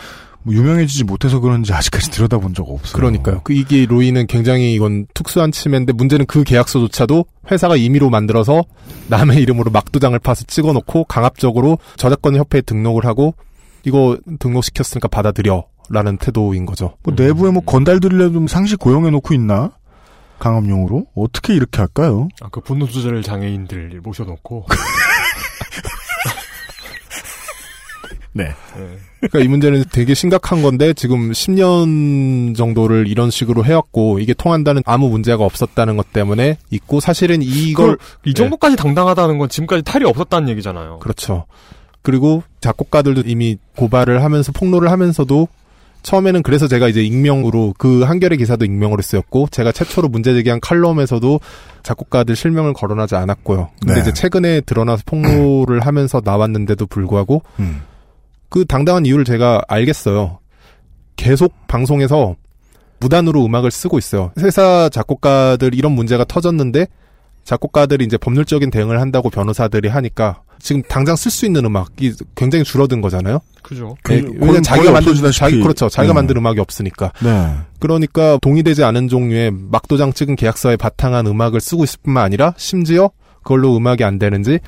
뭐 유명해지지 못해서 그런지 아직까지 들여다본 적 없어요. 그러니까요. 그 이게 로이는 굉장히 이건 특수한 침해인데 문제는 그 계약서조차도 회사가 임의로 만들어서 남의 이름으로 막도장을 파서 찍어놓고 강압적으로 저작권 협회에 등록을 하고 이거 등록시켰으니까 받아들여 라는 태도인 거죠. 뭐 내부에 뭐 건달들이라도 상시 고용해 놓고 있나? 강압용으로 어떻게 이렇게 할까요? 아, 그 분노 조절 장애인들 모셔놓고. <laughs> 네. 그러니까 이 문제는 되게 심각한 건데 지금 10년 정도를 이런 식으로 해왔고 이게 통한다는 아무 문제가 없었다는 것 때문에 있고 사실은 이걸 이 정도까지 당당하다는 건 지금까지 탈이 없었다는 얘기잖아요. 그렇죠. 그리고 작곡가들도 이미 고발을 하면서 폭로를 하면서도 처음에는 그래서 제가 이제 익명으로 그 한겨레 기사도 익명으로 쓰였고 제가 최초로 문제 제기한 칼럼에서도 작곡가들 실명을 거론하지 않았고요. 근데 네. 이제 최근에 드러나서 폭로를 하면서 나왔는데도 불구하고 음. 그 당당한 이유를 제가 알겠어요. 계속 방송에서 무단으로 음악을 쓰고 있어요. 회사 작곡가들 이런 문제가 터졌는데 작곡가들이 이제 법률적인 대응을 한다고 변호사들이 하니까 지금 당장 쓸 수 있는 음악이 굉장히 줄어든 거잖아요. 그죠. 네, 거의- 왜냐면 자기가 만든. 자기 그렇죠. 자기가 네. 만든 음악이 없으니까. 네. 그러니까 동의되지 않은 종류의 막도장 찍은 계약서에 바탕한 음악을 쓰고 있을 뿐만 아니라 심지어 그걸로 음악이 안 되는지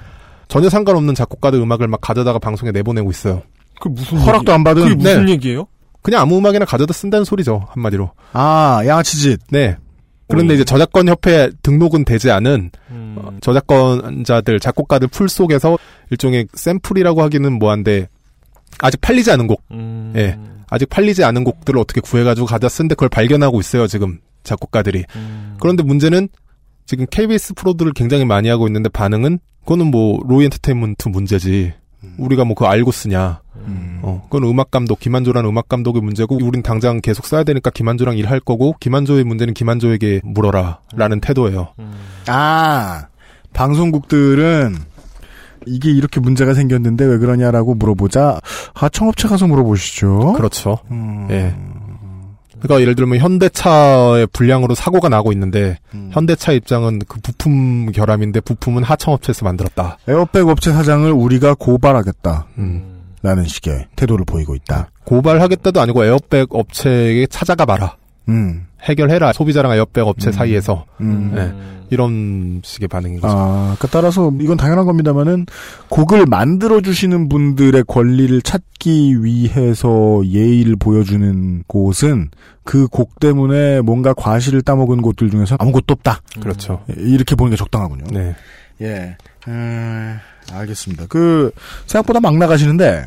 전혀 상관없는 작곡가들 음악을 막 가져다가 방송에 내보내고 있어요. 그 무슨 허락도 얘기- 안 받은 그게 무슨 네. 얘기예요? 그냥 아무 음악이나 가져다 쓴다는 소리죠 한마디로. 아 양아치짓. 네. 그런데 이제 저작권 협회에 등록은 되지 않은 음. 어, 저작권자들 작곡가들 풀 속에서 일종의 샘플이라고 하기는 뭐한데 아직 팔리지 않은 곡, 음. 예, 아직 팔리지 않은 곡들을 어떻게 구해가지고 가져다 쓴데 그걸 발견하고 있어요 지금 작곡가들이. 음. 그런데 문제는 지금 KBS 프로들을 굉장히 많이 하고 있는데 반응은 그거는 뭐 로이 엔터테인먼트 문제지. 우리가 뭐 그거 알고 쓰냐. 어, 그건 음악 감독, 김한조라는 음악 감독의 문제고, 우린 당장 계속 써야 되니까 김한조랑 일할 거고, 김한조의 문제는 김한조에게 물어라. 라는 태도예요. 아 방송국들은 이게 이렇게 문제가 생겼는데 왜 그러냐라고 물어보자 하청업체 가서 물어보시죠. 그렇죠. 음. 예. 그러니까 예를 들면 현대차의 불량으로 사고가 나고 있는데, 음. 현대차 입장은 그 부품 결함인데, 부품은 하청업체에서 만들었다. 에어백 업체 사장을 우리가 고발하겠다. 음. 라는 식의 태도를 보이고 있다. 고발하겠다도 아니고 에어백 업체에 찾아가 봐라. 음. 해결해라. 소비자랑 에어백 업체 사이에서. 음. 네. 이런 식의 반응인 거죠. 아, 그 따라서 이건 당연한 겁니다만은 곡을 만들어 주시는 분들의 권리를 찾기 위해서 예의를 보여주는 곳은 그 곡 때문에 뭔가 과실을 따먹은 곳들 중에서 아무것도 없다. 그렇죠. 이렇게 보는 게 적당하군요. 네. 예. 음, 알겠습니다. 그 생각보다 막 나가시는데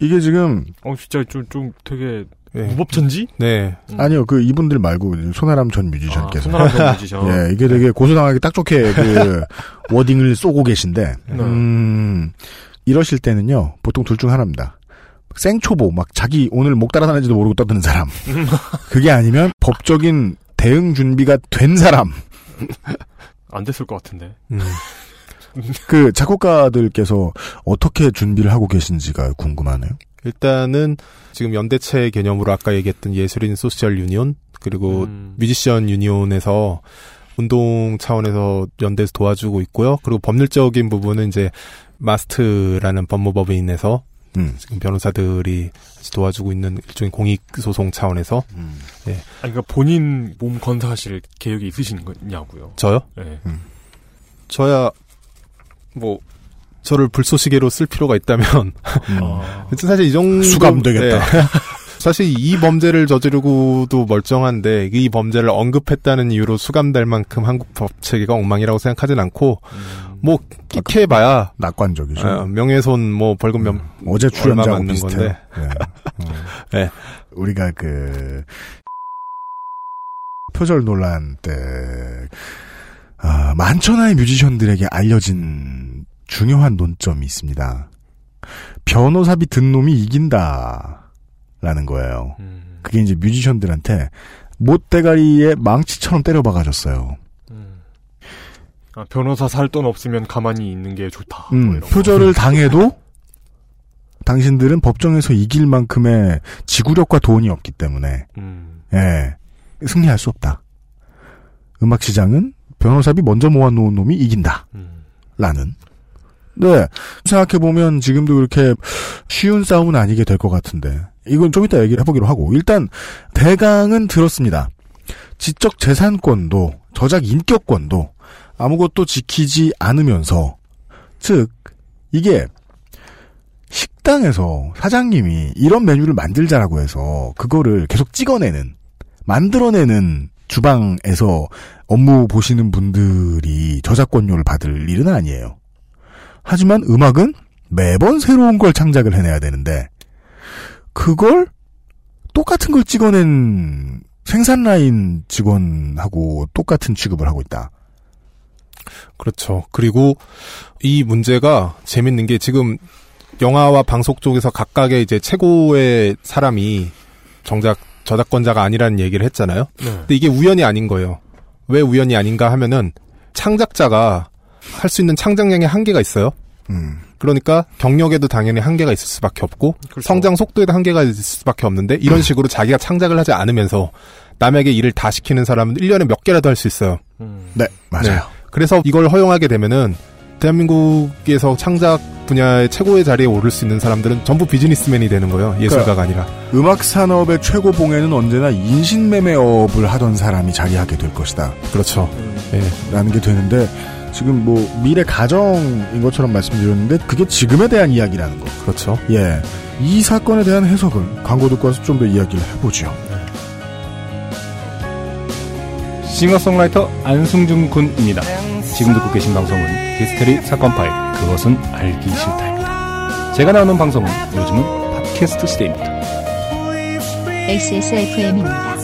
이게 지금 어, 진짜 좀, 좀 되게 예. 무법천지? 네. 아니요 그 이분들 말고 손아람 전 뮤지션께서 아, 손아람 전 뮤지션. <laughs> 예 이게 되게 고소당하기 딱 좋게 그 <laughs> 워딩을 쏘고 계신데 네. 음 이러실 때는요 보통 둘 중 하나입니다. 생초보 막 자기 오늘 목 달아나는지도 모르고 떠드는 사람 <laughs> 그게 아니면 법적인 대응 준비가 된 사람 안 됐을 것 같은데. 음. 그 작곡가들께서 어떻게 준비를 하고 계신지가 궁금하네요. 일단은 지금 연대체 개념으로 아까 얘기했던 예술인 소셜 유니온 그리고 음. 뮤지션 유니온에서 운동 차원에서 연대에서 도와주고 있고요. 그리고 법률적인 부분은 이제 마스트라는 법무법인에서 음. 지금 변호사들이 도와주고 있는 일종의 공익 소송 차원에서 예. 아니, 그러니까 본인 몸 건사하실 계획이 있으신 거냐고요. 저요? 네. 저야 뭐 저를 불쏘시개로 쓸 필요가 있다면 <laughs> 아, 사실 이 정도 수감되겠다. 네. <laughs> 사실 이 범죄를 저지르고도 멀쩡한데 이 범죄를 언급했다는 이유로 수감될 만큼 한국 법 체계가 엉망이라고 생각하진 않고 음. 뭐 끽해봐야 낙관적이죠. 어, 명예훼손 뭐 벌금 몇 어제 출연자하고 맞는 비슷해. 건데. 네. <laughs> 어. 네. 우리가 그 표절 논란 때 아, 만천하의 뮤지션들에게 알려진 중요한 논점이 있습니다. 변호사비 든 놈이 이긴다. 라는 거예요. 음. 그게 이제 뮤지션들한테 못대가리에 망치처럼 때려박아줬어요. 아, 변호사 살 돈 없으면 가만히 있는 게 좋다. 뭐 음, 거. 표절을 <laughs> 당해도 당신들은 법정에서 이길 만큼의 지구력과 돈이 없기 때문에 음. 예, 승리할 수 없다. 음악 시장은 변호사비 먼저 모아놓은 놈이 이긴다. 음. 라는. 네. 생각해보면 지금도 그렇게 쉬운 싸움은 아니게 될 것 같은데. 이건 좀 이따 얘기를 해보기로 하고 일단 대강은 들었습니다. 지적 재산권도 저작 인격권도 아무것도 지키지 않으면서 즉 이게 식당에서 사장님이 이런 메뉴를 만들자라고 해서 그거를 계속 찍어내는 만들어내는 주방에서 업무 보시는 분들이 저작권료를 받을 일은 아니에요. 하지만 음악은 매번 새로운 걸 창작을 해내야 되는데 그걸 똑같은 걸 찍어낸 생산 라인 직원하고 똑같은 취급을 하고 있다. 그렇죠. 그리고 이 문제가 재밌는 게 지금 영화와 방송 쪽에서 각각의 이제 최고의 사람이 정작 저작권자가 아니라는 얘기를 했잖아요. 네. 근데 이게 우연이 아닌 거예요. 왜 우연이 아닌가 하면은 창작자가 할 수 있는 창작량의 한계가 있어요. 음. 그러니까 경력에도 당연히 한계가 있을 수밖에 없고 그렇죠. 성장 속도에도 한계가 있을 수밖에 없는데 이런 식으로 자기가 창작을 하지 않으면서 남에게 일을 다 시키는 사람은 1년에 몇 개라도 할 수 있어요. 네, 맞아요. 그래서 이걸 허용하게 되면은 대한민국에서 창작 분야의 최고의 자리에 오를 수 있는 사람들은 전부 비즈니스맨이 되는 거예요. 예술가가 아니라. 음악 산업의 최고 봉에는 언제나 인신매매업을 하던 사람이 자리하게 될 것이다. 그렇죠. 예. 라는 게 되는데 지금 뭐 미래 가정인 것처럼 말씀드렸는데 그게 지금에 대한 이야기라는 거. 그렇죠. 예. 이 사건에 대한 해석을 광고 듣고 와서 좀 더 이야기를 해보죠. 싱어송라이터 안승준 군입니다. 지금 듣고 계신 방송은 히스테리 사건 파일 그것은 알기 싫다입니다. 제가 나오는 방송은 요즘은 팟캐스트 시대입니다. XSFM입니다.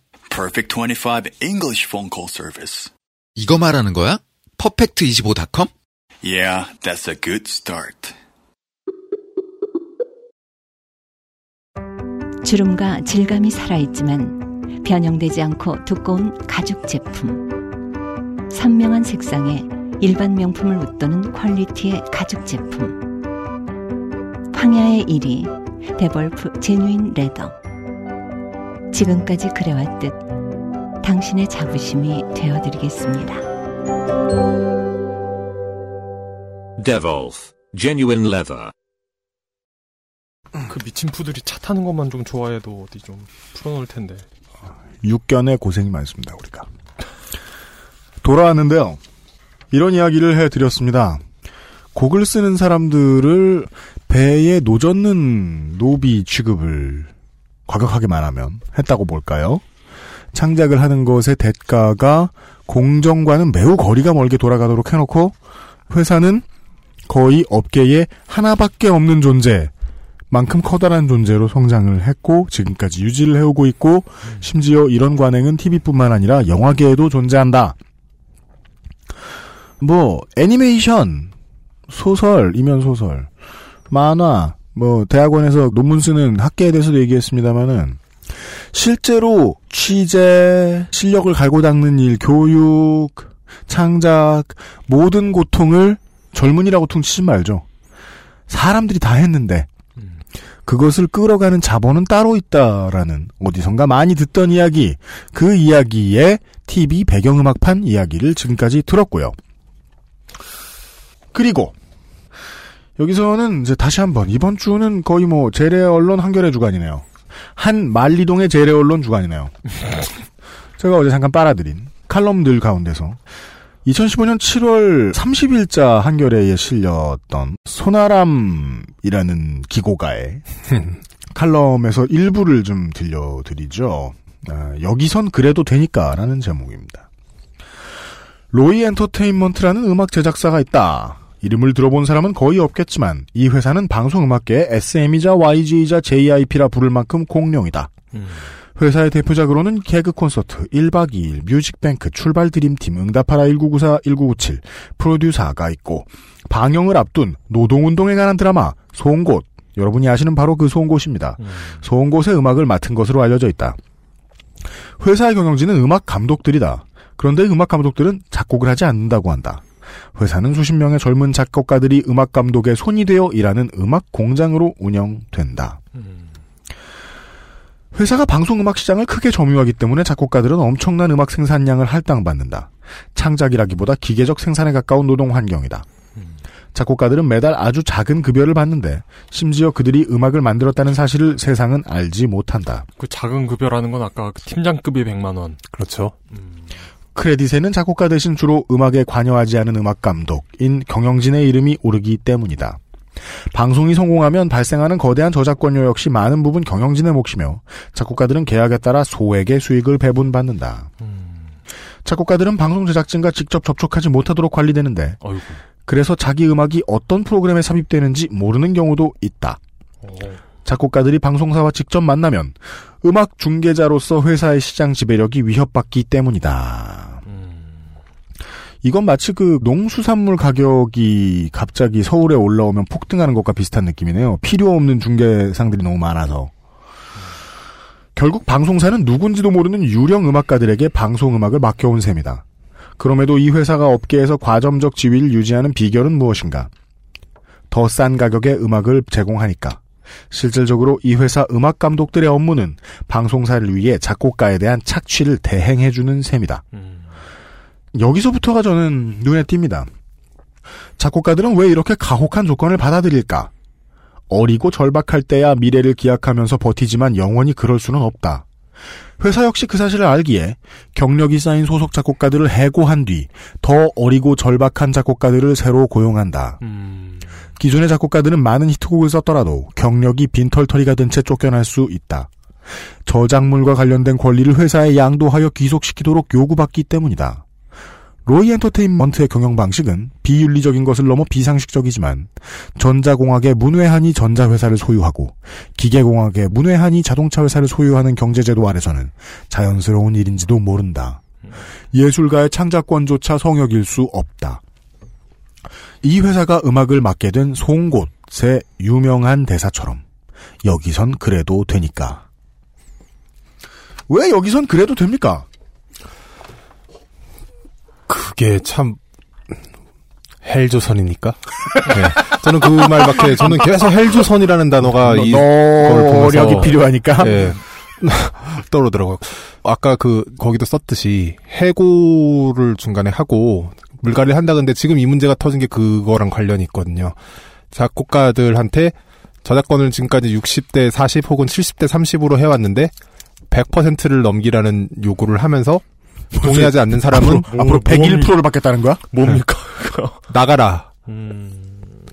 Perfect 25 English phone call service. 이거 말하는 거야? 퍼펙트25.com? Yeah, that's a good start. 주름과 질감이 살아있지만 변형되지 않고 두꺼운 가죽 제품. 선명한 색상에 일반 명품을 웃도는 퀄리티의 가죽 제품. 황야의 1위 데볼프 제뉴인 레더. 지금까지 그래왔듯 당신의 자부심이 되어드리겠습니다. Devolf Genuine Leather. 그 미친 푸들이 차 타는 것만 좀 좋아해도 어디 좀 풀어놓을 텐데. 육견에 고생이 많습니다, 우리가. 돌아왔는데요. 이런 이야기를 해드렸습니다. 곡을 쓰는 사람들을 배에 노젓는 노비 취급을 과격하게 말 하면 했다고 볼까요? 창작을 하는 것의 대가가 공정과는 매우 거리가 멀게 돌아가도록 해놓고 회사는 거의 업계에 하나밖에 없는 존재 만큼 커다란 존재로 성장을 했고 지금까지 유지를 해오고 있고 심지어 이런 관행은 TV뿐만 아니라 영화계에도 존재한다. 뭐 애니메이션, 소설, 이면 소설, 만화, 뭐 대학원에서 논문 쓰는 학계에 대해서도 얘기했습니다마는 실제로 취재, 실력을 갈고 닦는 일, 교육, 창작 모든 고통을 젊은이라고 퉁치지 말죠. 사람들이 다 했는데 그것을 끌어가는 자본은 따로 있다라는 어디선가 많이 듣던 이야기 그 이야기의 TV 배경음악판 이야기를 지금까지 들었고요. 그리고 여기서는 이제 다시 한번 이번 주는 거의 뭐 재래 언론 한겨레 주간이네요. 한 만리동의 재래 언론 주간이네요. <laughs> 제가 어제 잠깐 빨아들인 칼럼들 가운데서 2015년 7월 30일자 한겨레에 실렸던 소나람이라는 기고가의 <laughs> 칼럼에서 일부를 좀 들려드리죠. 아, 여기선 그래도 되니까라는 제목입니다. 로이 엔터테인먼트라는 음악 제작사가 있다. 이름을 들어본 사람은 거의 없겠지만 이 회사는 방송음악계의 SM이자 YG이자 JYP라 부를 만큼 공룡이다. 회사의 대표작으로는 개그 콘서트, 1박 2일, 뮤직뱅크, 출발 드림팀, 응답하라 1994, 1997, 프로듀서가 있고 방영을 앞둔 노동운동에 관한 드라마 송곳 여러분이 아시는 바로 그 송곳입니다. 송곳의 음악을 맡은 것으로 알려져 있다. 회사의 경영진은 음악 감독들이다. 그런데 음악 감독들은 작곡을 하지 않는다고 한다. 회사는 수십 명의 젊은 작곡가들이 음악 감독의 손이 되어 일하는 음악 공장으로 운영된다. 회사가 방송음악 시장을 크게 점유하기 때문에 작곡가들은 엄청난 음악 생산량을 할당받는다. 창작이라기보다 기계적 생산에 가까운 노동 환경이다. 작곡가들은 매달 아주 작은 급여를 받는데 심지어 그들이 음악을 만들었다는 사실을 세상은 알지 못한다. 그 작은 급여라는 건 아까 그 팀장급이 100만 원. 그렇죠. 크레딧에는 작곡가 대신 주로 음악에 관여하지 않은 음악 감독인 경영진의 이름이 오르기 때문이다. 방송이 성공하면 발생하는 거대한 저작권료 역시 많은 부분 경영진의 몫이며 작곡가들은 계약에 따라 소액의 수익을 배분받는다. 작곡가들은 방송 제작진과 직접 접촉하지 못하도록 관리되는데 어이구. 그래서 자기 음악이 어떤 프로그램에 삽입되는지 모르는 경우도 있다. 작곡가들이 방송사와 직접 만나면 음악 중개자로서 회사의 시장 지배력이 위협받기 때문이다. 이건 마치 그 농수산물 가격이 갑자기 서울에 올라오면 폭등하는 것과 비슷한 느낌이네요. 필요 없는 중개상들이 너무 많아서. 결국 방송사는 누군지도 모르는 유령 음악가들에게 방송 음악을 맡겨온 셈이다. 그럼에도 이 회사가 업계에서 과점적 지위를 유지하는 비결은 무엇인가? 더 싼 가격의 음악을 제공하니까. 실질적으로 이 회사 음악 감독들의 업무는 방송사를 위해 작곡가에 대한 착취를 대행해주는 셈이다. 여기서부터가 저는 눈에 띕니다. 작곡가들은 왜 이렇게 가혹한 조건을 받아들일까? 어리고 절박할 때야 미래를 기약하면서 버티지만 영원히 그럴 수는 없다. 회사 역시 그 사실을 알기에 경력이 쌓인 소속 작곡가들을 해고한 뒤 더 어리고 절박한 작곡가들을 새로 고용한다. 기존의 작곡가들은 많은 히트곡을 썼더라도 경력이 빈털터리가 된 채 쫓겨날 수 있다. 저작물과 관련된 권리를 회사에 양도하여 귀속시키도록 요구받기 때문이다. 로이 엔터테인먼트의 경영 방식은 비윤리적인 것을 넘어 비상식적이지만 전자공학의 문외한이 전자회사를 소유하고 기계공학의 문외한이 자동차 회사를 소유하는 경제제도 아래서는 자연스러운 일인지도 모른다. 예술가의 창작권조차 성역일 수 없다. 이 회사가 음악을 맡게 된 송곳의 유명한 대사처럼 여기선 그래도 되니까. 왜 여기선 그래도 됩니까? 그게 참 헬조선이니까. <laughs> 네. 저는 그 말밖에 저는 계속 헬조선이라는 단어가 이 노력이 필요하니까. 네. <laughs> 떠오르더라고요. 아까 그 거기도 썼듯이 해고를 중간에 하고 물갈이를 한다 근데 지금 이 문제가 터진 게 그거랑 관련이 있거든요. 작곡가들한테 저작권을 지금까지 60대 40 혹은 70대 30으로 해왔는데 100%를 넘기라는 요구를 하면서 동의하지 않는 사람은 앞으로, 앞으로 101%를 받겠다는 거야? 뭡니까? 나가라. 음.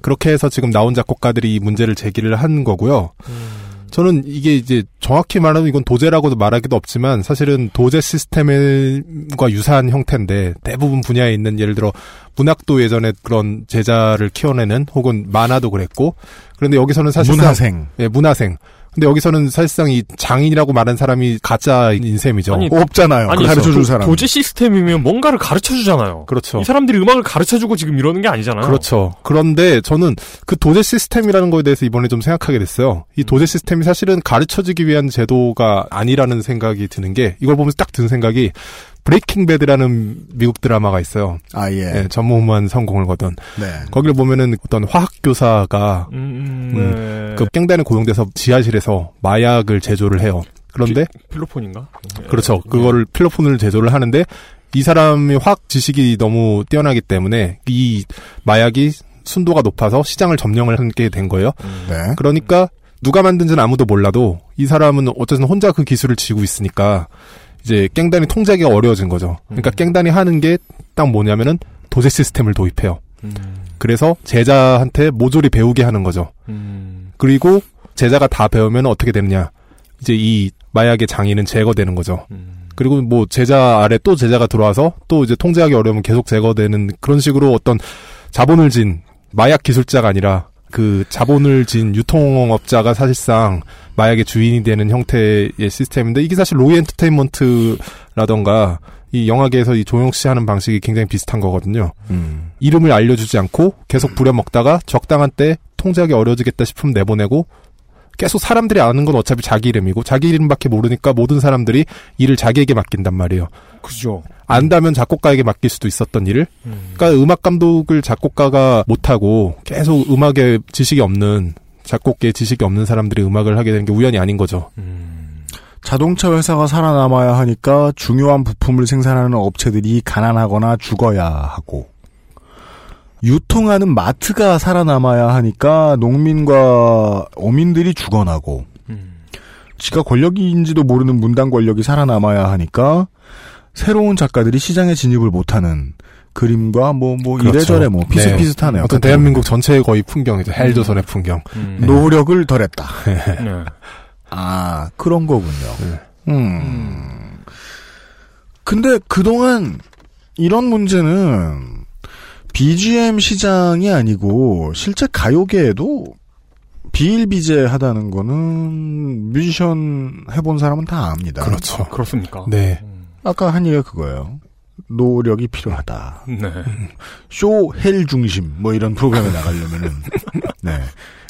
그렇게 해서 지금 나온 작곡가들이 이 문제를 제기를 한 거고요. 음. 저는 이게 이제 정확히 말하면 이건 도제라고도 말하기도 없지만 사실은 도제 시스템과 유사한 형태인데 대부분 분야에 있는 예를 들어 문학도 예전에 그런 제자를 키워내는 혹은 만화도 그랬고 그런데 여기서는 사실상 문화생. 예, 문화생. 근데 여기서는 사실상 이 장인이라고 말한 사람이 가짜인 셈이죠. 아니, 없잖아요. 아니, 가르쳐 줄 도- 사람. 도제 시스템이면 뭔가를 가르쳐 주잖아요. 그렇죠. 이 사람들이 음악을 가르쳐 주고 지금 이러는 게 아니잖아요. 그렇죠. 그런데 저는 그 도제 시스템이라는 거에 대해서 이번에 좀 생각하게 됐어요. 이 도제 시스템이 사실은 가르쳐주기 위한 제도가 아니라는 생각이 드는 게 이걸 보면서 딱 드는 생각이 브레이킹 배드라는 미국 드라마가 있어요. 아, 예. 예, 전무후무한 성공을 거둔. 네. 거기를 보면은 어떤 화학 교사가 음, 음, 네. 그 깽단에 고용돼서 지하실에서 마약을 제조를 해요. 그런데 필로폰인가? 그렇죠. 그거를 필로폰을 제조를 하는데 이 사람이 화학 지식이 너무 뛰어나기 때문에 이 마약이 순도가 높아서 시장을 점령을 하게 된 거예요. 네. 그러니까 누가 만든지는 아무도 몰라도 이 사람은 어쨌든 혼자 그 기술을 쥐고 있으니까 이제 깽단이 통제하기가 어려워진 거죠. 그러니까 깽단이 하는 게 딱 뭐냐면은 도제 시스템을 도입해요. 그래서 제자한테 모조리 배우게 하는 거죠. 음. 그리고 제자가 다 배우면 어떻게 되느냐. 이제 이 마약의 장인은 제거되는 거죠. 그리고 뭐 제자 아래 또 제자가 들어와서 또 이제 통제하기 어려우면 계속 제거되는 그런 식으로 어떤 자본을 진 마약 기술자가 아니라 그 자본을 진 유통업자가 사실상 마약의 주인이 되는 형태의 시스템인데 이게 사실 로이 엔터테인먼트라던가 이 영화계에서 이 조영 씨 하는 방식이 굉장히 비슷한 거거든요. 음. 이름을 알려주지 않고 계속 부려먹다가 적당한 때 통제하기 어려워지겠다 싶으면 내보내고 계속 사람들이 아는 건 어차피 자기 이름이고 자기 이름밖에 모르니까 모든 사람들이 일을 자기에게 맡긴단 말이에요. 그죠. 안다면 작곡가에게 맡길 수도 있었던 일을. 그러니까 음악 감독을 작곡가가 못하고 계속 음악에 지식이 없는 작곡계에 지식이 없는 사람들이 음악을 하게 되는 게 우연이 아닌 거죠. 자동차 회사가 살아남아야 하니까 중요한 부품을 생산하는 업체들이 가난하거나 죽어야 하고 유통하는 마트가 살아남아야 하니까 농민과 어민들이 죽어나고 지가 권력인지도 모르는 문단 권력이 살아남아야 하니까 새로운 작가들이 시장에 진입을 못하는 그림과 뭐뭐 이래저래 뭐 비슷비슷하네요. 어떤 대한민국 전체의 거의 풍경이죠. 헬조선의 풍경. 네. 노력을 덜했다. 네. 아 그런 거군요. 음. 근데 그동안 이런 문제는 BGM 시장이 아니고 실제 가요계에도 비일비재하다는 거는 뮤지션 해본 사람은 다 압니다. 그렇죠. 그렇습니까? 네. 아까 한 얘기가 그거예요. 노력이 필요하다. 네. 쇼 헬 중심 뭐 이런 프로그램에 나가려면은 <laughs> 네.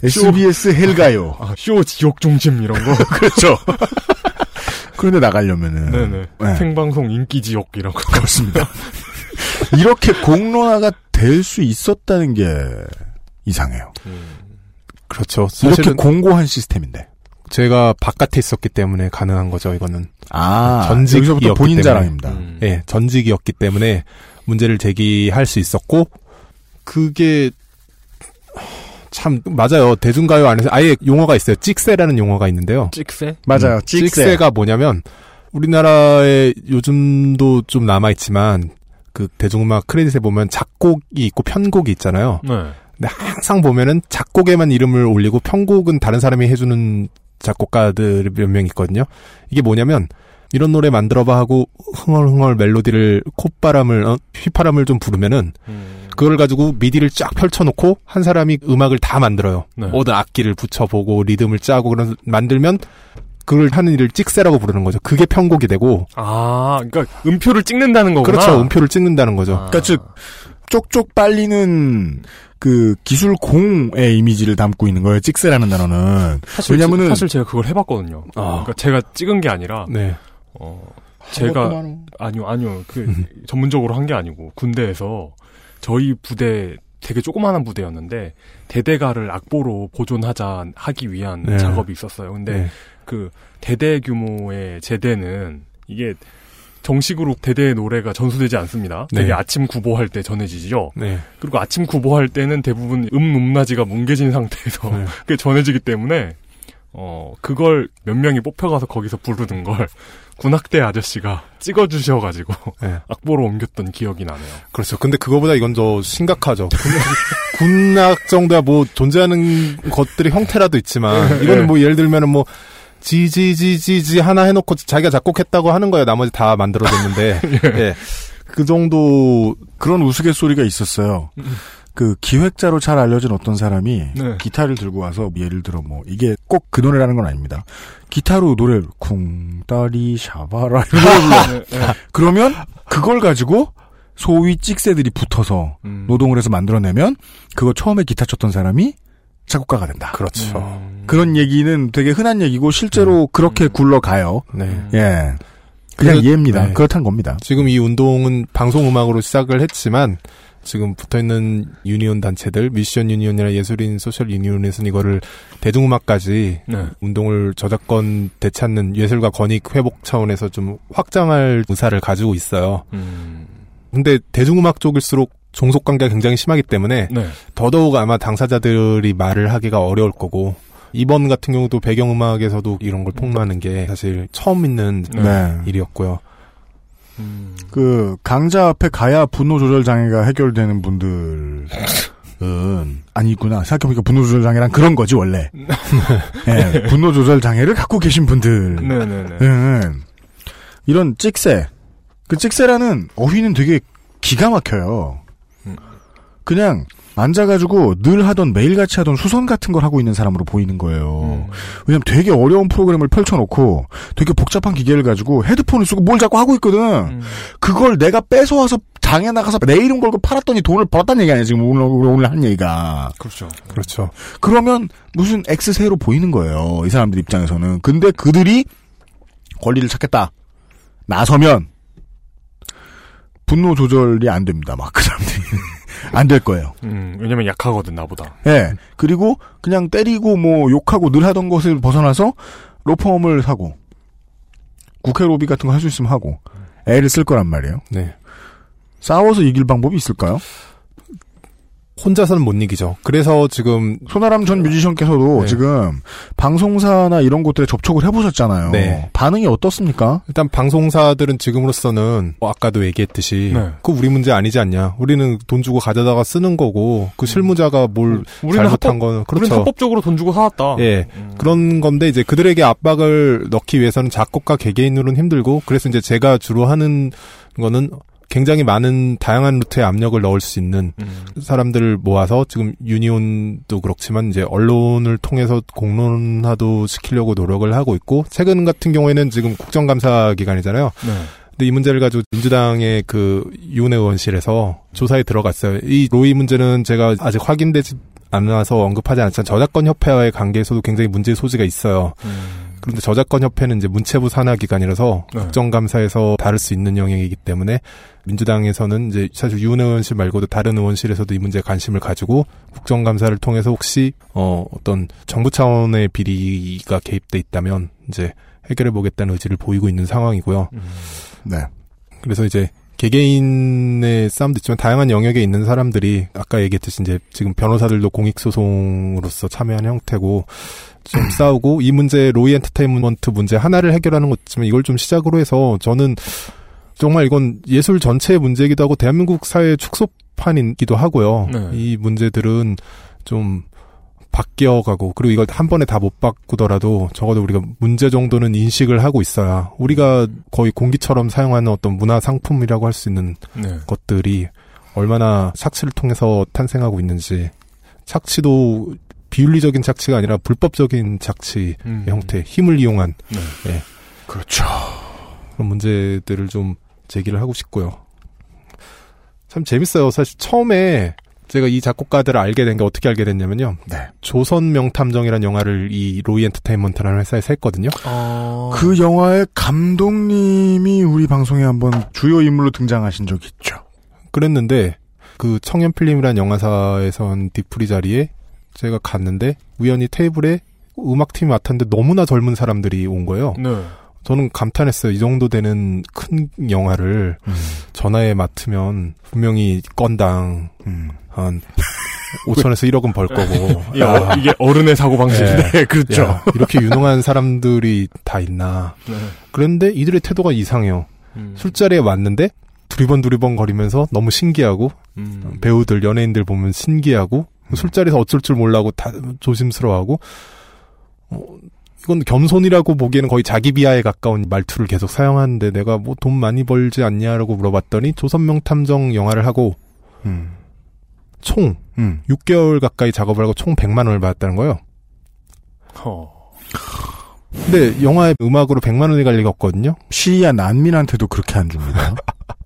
SBS 헬가요. 아, 쇼 지옥 중심 이런 거. <laughs> 그렇죠. 그런데 나가려면은 네네. 네. 생방송 인기 지옥 이런 거. 그렇습니다. <laughs> 이렇게 공론화가 될 수 있었다는 게 이상해요. 그렇죠. 이렇게 공고한 시스템인데. 제가 바깥에 있었기 때문에 가능한 거죠. 이거는 아, 전직이었기 여기서부터 본인. 자랑입니다. 음. 예, 전직이었기 때문에 문제를 제기할 수 있었고 그게 참 맞아요. 대중가요 안에서 아예 용어가 있어요. 찍새라는 용어가 있는데요. 찍새? 맞아요. 음, 찍새. 찍새가 뭐냐면 우리나라에 요즘도 좀 남아 있지만 그 대중음악 크레딧에 보면 작곡이 있고 편곡이 있잖아요. 네. 근데 항상 보면은 작곡에만 이름을 올리고 편곡은 다른 사람이 해주는 작곡가들 몇 명 있거든요. 이게 뭐냐면 이런 노래 만들어봐 하고 흥얼흥얼 멜로디를 콧바람을 어, 휘파람을 좀 부르면은 그걸 가지고 미디를 쫙 펼쳐놓고 한 사람이 음악을 다 만들어요. 네. 모든 악기를 붙여보고 리듬을 짜고 그런 만들면 그걸 하는 일을 찍새라고 부르는 거죠. 그게 편곡이 되고 아, 그러니까 음표를 찍는다는 거구나. 그렇죠. 음표를 찍는다는 거죠. 그러니까 즉 쪽쪽 빨리는 그 기술 공의 이미지를 담고 있는 거예요. 찍새라는 단어는. 사실 왜냐면은 아. 사실 제가 그걸 해봤거든요. 그러니까 제가 찍은 게 아니라 네. 어 제가 그것도 아니요 아니요 그 전문적으로 한 게 아니고 군대에서 저희 부대 되게 조그마한 부대였는데 대대가를 악보로 보존하자 하기 위한 네. 작업이 있었어요. 근데 네. 그 대대 규모의 제대는 이게 정식으로 대대의 노래가 전수되지 않습니다. 네. 되게 아침 구보할 때 전해지죠. 네. 그리고 아침 구보할 때는 대부분 음 높낮이가 뭉개진 상태에서 네. <laughs> 그게 전해지기 때문에 어 그걸 몇 명이 뽑혀가서 거기서 부르는 걸 군악대 아저씨가 찍어주셔가지고 네. <laughs> 악보로 옮겼던 기억이 나네요. 그렇죠. 근데 그거보다 이건 더 심각하죠. 군- <laughs> 군악 정도야 뭐 존재하는 것들의 형태라도 있지만 이거는 뭐 예를 들면은 뭐 지지지지지 하나 해놓고 자기가 작곡했다고 하는 거예요. 나머지 다 만들어줬는데 <laughs> 예. 그 정도 그런 우스갯소리가 있었어요. 그 기획자로 잘 알려진 어떤 사람이 네. 기타를 들고 와서 예를 들어 뭐 이게 꼭 그 노래라는 건 아닙니다. 기타로 노래를 쿵따리 샤바라 이런 노래 불러. 그러면 그걸 가지고 소위 찍새들이 붙어서 음. 노동을 해서 만들어내면 그거 처음에 기타 쳤던 사람이 작곡가가 된다. 그렇죠. 그런 얘기는 되게 흔한 얘기고 실제로 그렇게 굴러가요. 네. 예. 그냥 그래서- 이해입니다. 네. 그렇다는 겁니다. 지금 이 운동은 방송 음악으로 시작을 했지만 지금 붙어 있는 유니온 단체들 뮤지션 유니온이나 예술인 소셜 유니온에서는 이거를 대중음악까지 네. 운동을 저작권 되찾는 예술가 권익 회복 차원에서 좀 확장할 의사를 가지고 있어요. 음. 근데 대중음악 쪽일수록 종속 관계가 굉장히 심하기 때문에 네. 더더욱 아마 당사자들이 말을 하기가 어려울 거고 이번 같은 경우도 배경 음악에서도 이런 걸 폭로하는 게 사실 처음 있는 네. 일이었고요. 그 강자 앞에 가야 분노 조절 장애가 해결되는 분들은 <laughs> 아니구나. 생각해보니까 분노 조절 장애란 그런 거지 원래. <laughs> 예, 분노 조절 장애를 갖고 계신 분들은 네네네. 이런 찍새. 그 찍새라는 어휘는 되게 기가 막혀요. 그냥 앉아가지고 늘 하던 매일같이 하던 수선 같은 걸 하고 있는 사람으로 보이는 거예요. 왜냐면 되게 어려운 프로그램을 펼쳐놓고 되게 복잡한 기계를 가지고 헤드폰을 쓰고 뭘 자꾸 하고 있거든. 그걸 내가 뺏어와서 장에 나가서 내 이름 걸고 팔았더니 돈을 벌었다는 얘기 아니야 지금 오늘, 오늘 한 얘기가. 그렇죠. 그렇죠. 그러면 무슨 X세로 보이는 거예요. 이 사람들 입장에서는. 근데 그들이 권리를 찾겠다. 나서면 분노 조절이 안 됩니다. 막 그 사람들이. 안 될 거예요. 음, 왜냐면 약하거든, 나보다. 예. 네. 그리고 그냥 때리고 뭐 욕하고 늘 하던 것을 벗어나서 로펌을 사고 국회 로비 같은 거 할 수 있으면 하고 애를 쓸 거란 말이에요. 네. 싸워서 이길 방법이 있을까요? 혼자서는 못 이기죠. 그래서 지금 손아람 전 뮤지션께서도 네. 지금 방송사나 이런 곳들에 접촉을 해보셨잖아요. 네. 반응이 어떻습니까? 일단 방송사들은 지금으로서는 뭐 아까도 얘기했듯이 네. 그 우리 문제 아니지 않냐. 우리는 돈 주고 가져다가 쓰는 거고 그 실무자가 뭘 음. 잘못한 합법, 거는 그렇죠. 우리는 합법적으로 돈 주고 사왔다. 예, 음. 그런 건데 이제 그들에게 압박을 넣기 위해서는 작곡가 개개인으로는 힘들고 그래서 이제 제가 주로 하는 거는 굉장히 많은 다양한 루트에 압력을 넣을 수 있는 음. 사람들을 모아서 지금 유니온도 그렇지만 이제 언론을 통해서 공론화도 시키려고 노력을 하고 있고 최근 같은 경우에는 지금 국정감사 기간이잖아요. 네. 근데 이 문제를 가지고 민주당의 그 유은혜 의원실에서 조사에 들어갔어요. 이 로이 문제는 제가 아직 확인되지 않아서 언급하지 않지만 저작권 협회와의 관계에서도 굉장히 문제 소지가 있어요. 음. 그런데 저작권 협회는 이제 문체부 산하 기관이라서 네. 국정감사에서 다룰 수 있는 영역이기 때문에 민주당에서는 이제 사실 유은 의원실 말고도 다른 의원실에서도 이 문제에 관심을 가지고 국정감사를 통해서 혹시 어 어떤 정부 차원의 비리가 개입돼 있다면 이제 해결해 보겠다는 의지를 보이고 있는 상황이고요. 음. 네. 그래서 이제 개개인의 싸움도 있지만 다양한 영역에 있는 사람들이 아까 얘기했듯이 이제 지금 변호사들도 공익소송으로서 참여한 형태고 좀 음. 싸우고 이 문제 로이 엔터테인먼트 문제 하나를 해결하는 것지만 이걸 좀 시작으로 해서 저는 정말 이건 예술 전체의 문제이기도 하고 대한민국 사회의 축소판이기도 하고요. 네. 이 문제들은 좀 바뀌어가고 그리고 이걸 한 번에 다 못 바꾸더라도 적어도 우리가 문제 정도는 인식을 하고 있어야 우리가 거의 공기처럼 사용하는 어떤 문화 상품이라고 할 수 있는 네. 것들이 얼마나 착취를 통해서 탄생하고 있는지 착취도 비윤리적인 착취가 아니라 불법적인 착취의 음. 형태 힘을 이용한 네. 네. 그렇죠 그런 문제들을 좀 제기를 하고 싶고요. 참 재밌어요. 사실 처음에 제가 이 작곡가들을 알게 된 게 어떻게 알게 됐냐면요. 네. 조선 명탐정이라는 영화를 이 로이 엔터테인먼트라는 회사에서 했거든요. 어... 그 영화의 감독님이 우리 방송에 한번 주요 인물로 등장하신 적 있죠. 그랬는데 그 청년 필름이라는 영화사에선 뒤풀이 자리에 제가 갔는데 우연히 테이블에 음악팀이 앉았는데 너무나 젊은 사람들이 온 거예요. 네. 저는 감탄했어요. 이 정도 되는 큰 영화를 음. 전화에 맡으면 분명히 건당 음. 한 5천에서 1억은 벌 거고. <laughs> 야, 이게 어른의 사고 방식인데. 네, <laughs> 그렇죠. 야, 이렇게 유능한 사람들이 다 있나. 네. 그런데 이들의 태도가 이상해요. 음. 술자리에 왔는데 두리번 두리번 거리면서 너무 신기하고 음. 배우들 연예인들 보면 신기하고 음. 술자리에서 어쩔 줄 몰라고 다 조심스러워하고 어, 이건 겸손이라고 보기에는 거의 자기 비하에 가까운 말투를 계속 사용하는데 내가 뭐 돈 많이 벌지 않냐라고 물어봤더니 조선명 탐정 영화를 하고 음. 총 음. 6개월 가까이 작업을 하고 총 100만 원을 받았다는 거예요. 허. 근데 영화의 음악으로 100만 원이 갈 리가 없거든요. 시리아 난민한테도 그렇게 안 줍니다.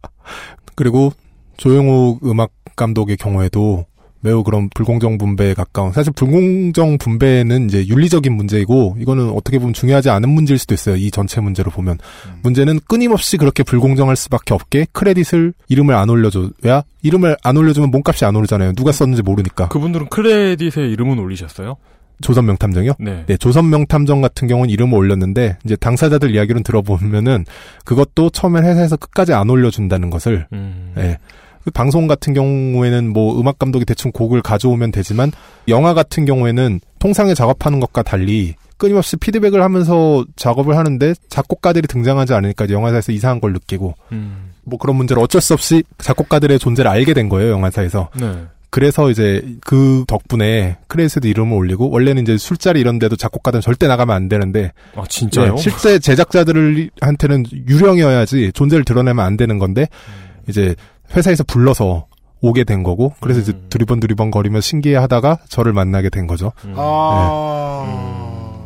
<laughs> 그리고 조영욱 음악 감독의 경우에도 매우 그런 불공정 분배에 가까운 사실 불공정 분배는 이제 윤리적인 문제이고 이거는 어떻게 보면 중요하지 않은 문제일 수도 있어요. 이 전체 문제로 보면 음. 문제는 끊임없이 그렇게 불공정할 수밖에 없게 크레딧을 이름을 안 올려줘야 이름을 안 올려주면 몸값이 안 오르잖아요. 누가 썼는지 모르니까. 그분들은 크레딧에 이름은 올리셨어요? 조선 명 탐정이요? 네. 네. 조선 명 탐정 같은 경우는 이름을 올렸는데 이제 당사자들 이야기를 들어보면은 그것도 처음에 회사에서 끝까지 안 올려준다는 것을 음. 네. 그 방송 같은 경우에는 뭐 음악 감독이 대충 곡을 가져오면 되지만 영화 같은 경우에는 통상에 작업하는 것과 달리 끊임없이 피드백을 하면서 작업을 하는데 작곡가들이 등장하지 않으니까 영화사에서 이상한 걸 느끼고 음. 뭐 그런 문제를 어쩔 수 없이 작곡가들의 존재를 알게 된 거예요 영화사에서. 네. 그래서 이제 그 덕분에 크레딧에도 이름을 올리고 원래는 이제 술자리 이런 데도 작곡가들은 절대 나가면 안 되는데 아 진짜요? 네, 실제 제작자들한테는 유령이어야지 존재를 드러내면 안 되는 건데 음. 이제 회사에서 불러서 오게 된 거고 그래서 이제 두리번 두리번 거리며 신기해하다가 저를 만나게 된 거죠. 아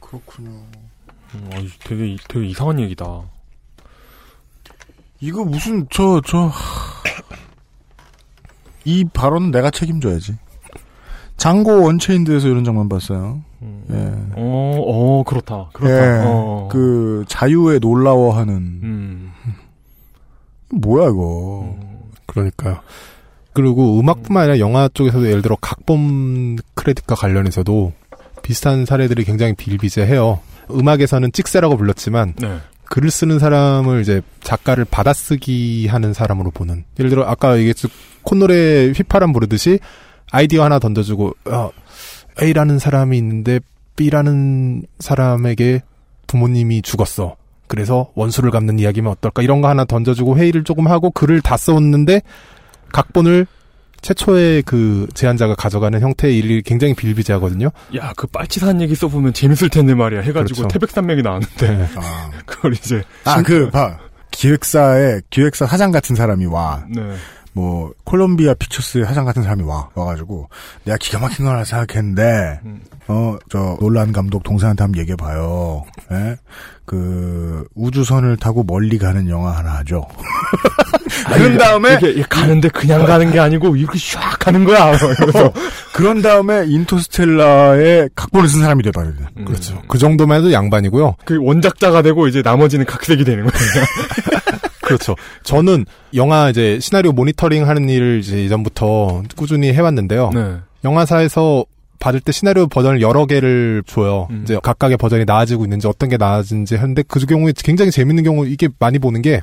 그렇군요. 음, 아, 되게 되게 이상한 얘기다. 이거 무슨 저 저 이 발언은 내가 책임져야지. 장고 원체인드에서 이런 장면 봤어요. 예. 어, 어, 그렇다. 그렇다. 예. 어. 그 자유에 놀라워하는 음. 뭐야 이거. 그러니까요. 그리고 음악뿐만 아니라 영화 쪽에서도 예를 들어 각본 크레딧과 관련해서도 비슷한 사례들이 굉장히 비일비재해요. 음악에서는 찍새라고 불렀지만 네. 글을 쓰는 사람을 이제 작가를 받아쓰기 하는 사람으로 보는. 예를 들어 아까 얘기했듯 콧노래 휘파람 부르듯이 아이디어 하나 던져주고 어, A라는 사람이 있는데 B라는 사람에게 부모님이 죽었어. 그래서 원수를 갚는 이야기면 어떨까 이런 거 하나 던져주고 회의를 조금 하고 글을 다 써왔는데 각본을 최초의 그 제안자가 가져가는 형태의 일이 굉장히 비일비재하거든요. 야, 그 빨치산 얘기 써보면 재밌을 텐데 말이야. 해가지고 그렇죠. 태백산맥이 나왔는데. <laughs> 그걸 이제. 아, 그, 봐. 기획사에, 기획사 사장 같은 사람이 와. 네. 뭐, 콜롬비아 피처스 사장 같은 사람이 와. 와가지고, 내가 기가 막힌 걸 하나 생각했는데, 어, 저, 놀란 감독 동생한테 한번 얘기해봐요. 예? 그, 우주선을 타고 멀리 가는 영화 하나 하죠. <laughs> 그런 다음에, 이게 가는데 그냥 가는 게 아니고 이렇게 샥 가는 거야. <laughs> 이러면서. 그런 다음에 인터스텔라의 각본을 쓴 사람이 돼봐야 돼. 그렇죠. 그 정도만 해도 양반이고요. 그 원작자가 되고 이제 나머지는 각색이 되는 거예요. <laughs> 그렇죠. 저는 영화 이제 시나리오 모니터링 하는 일을 이제 이전부터 꾸준히 해왔는데요. 네. 영화사에서 받을 때 시나리오 버전을 여러 개를 줘요. 음. 이제 각각의 버전이 나아지고 있는지 어떤 게 나아진지 하는데 그 경우에 굉장히 재밌는 경우 이게 많이 보는 게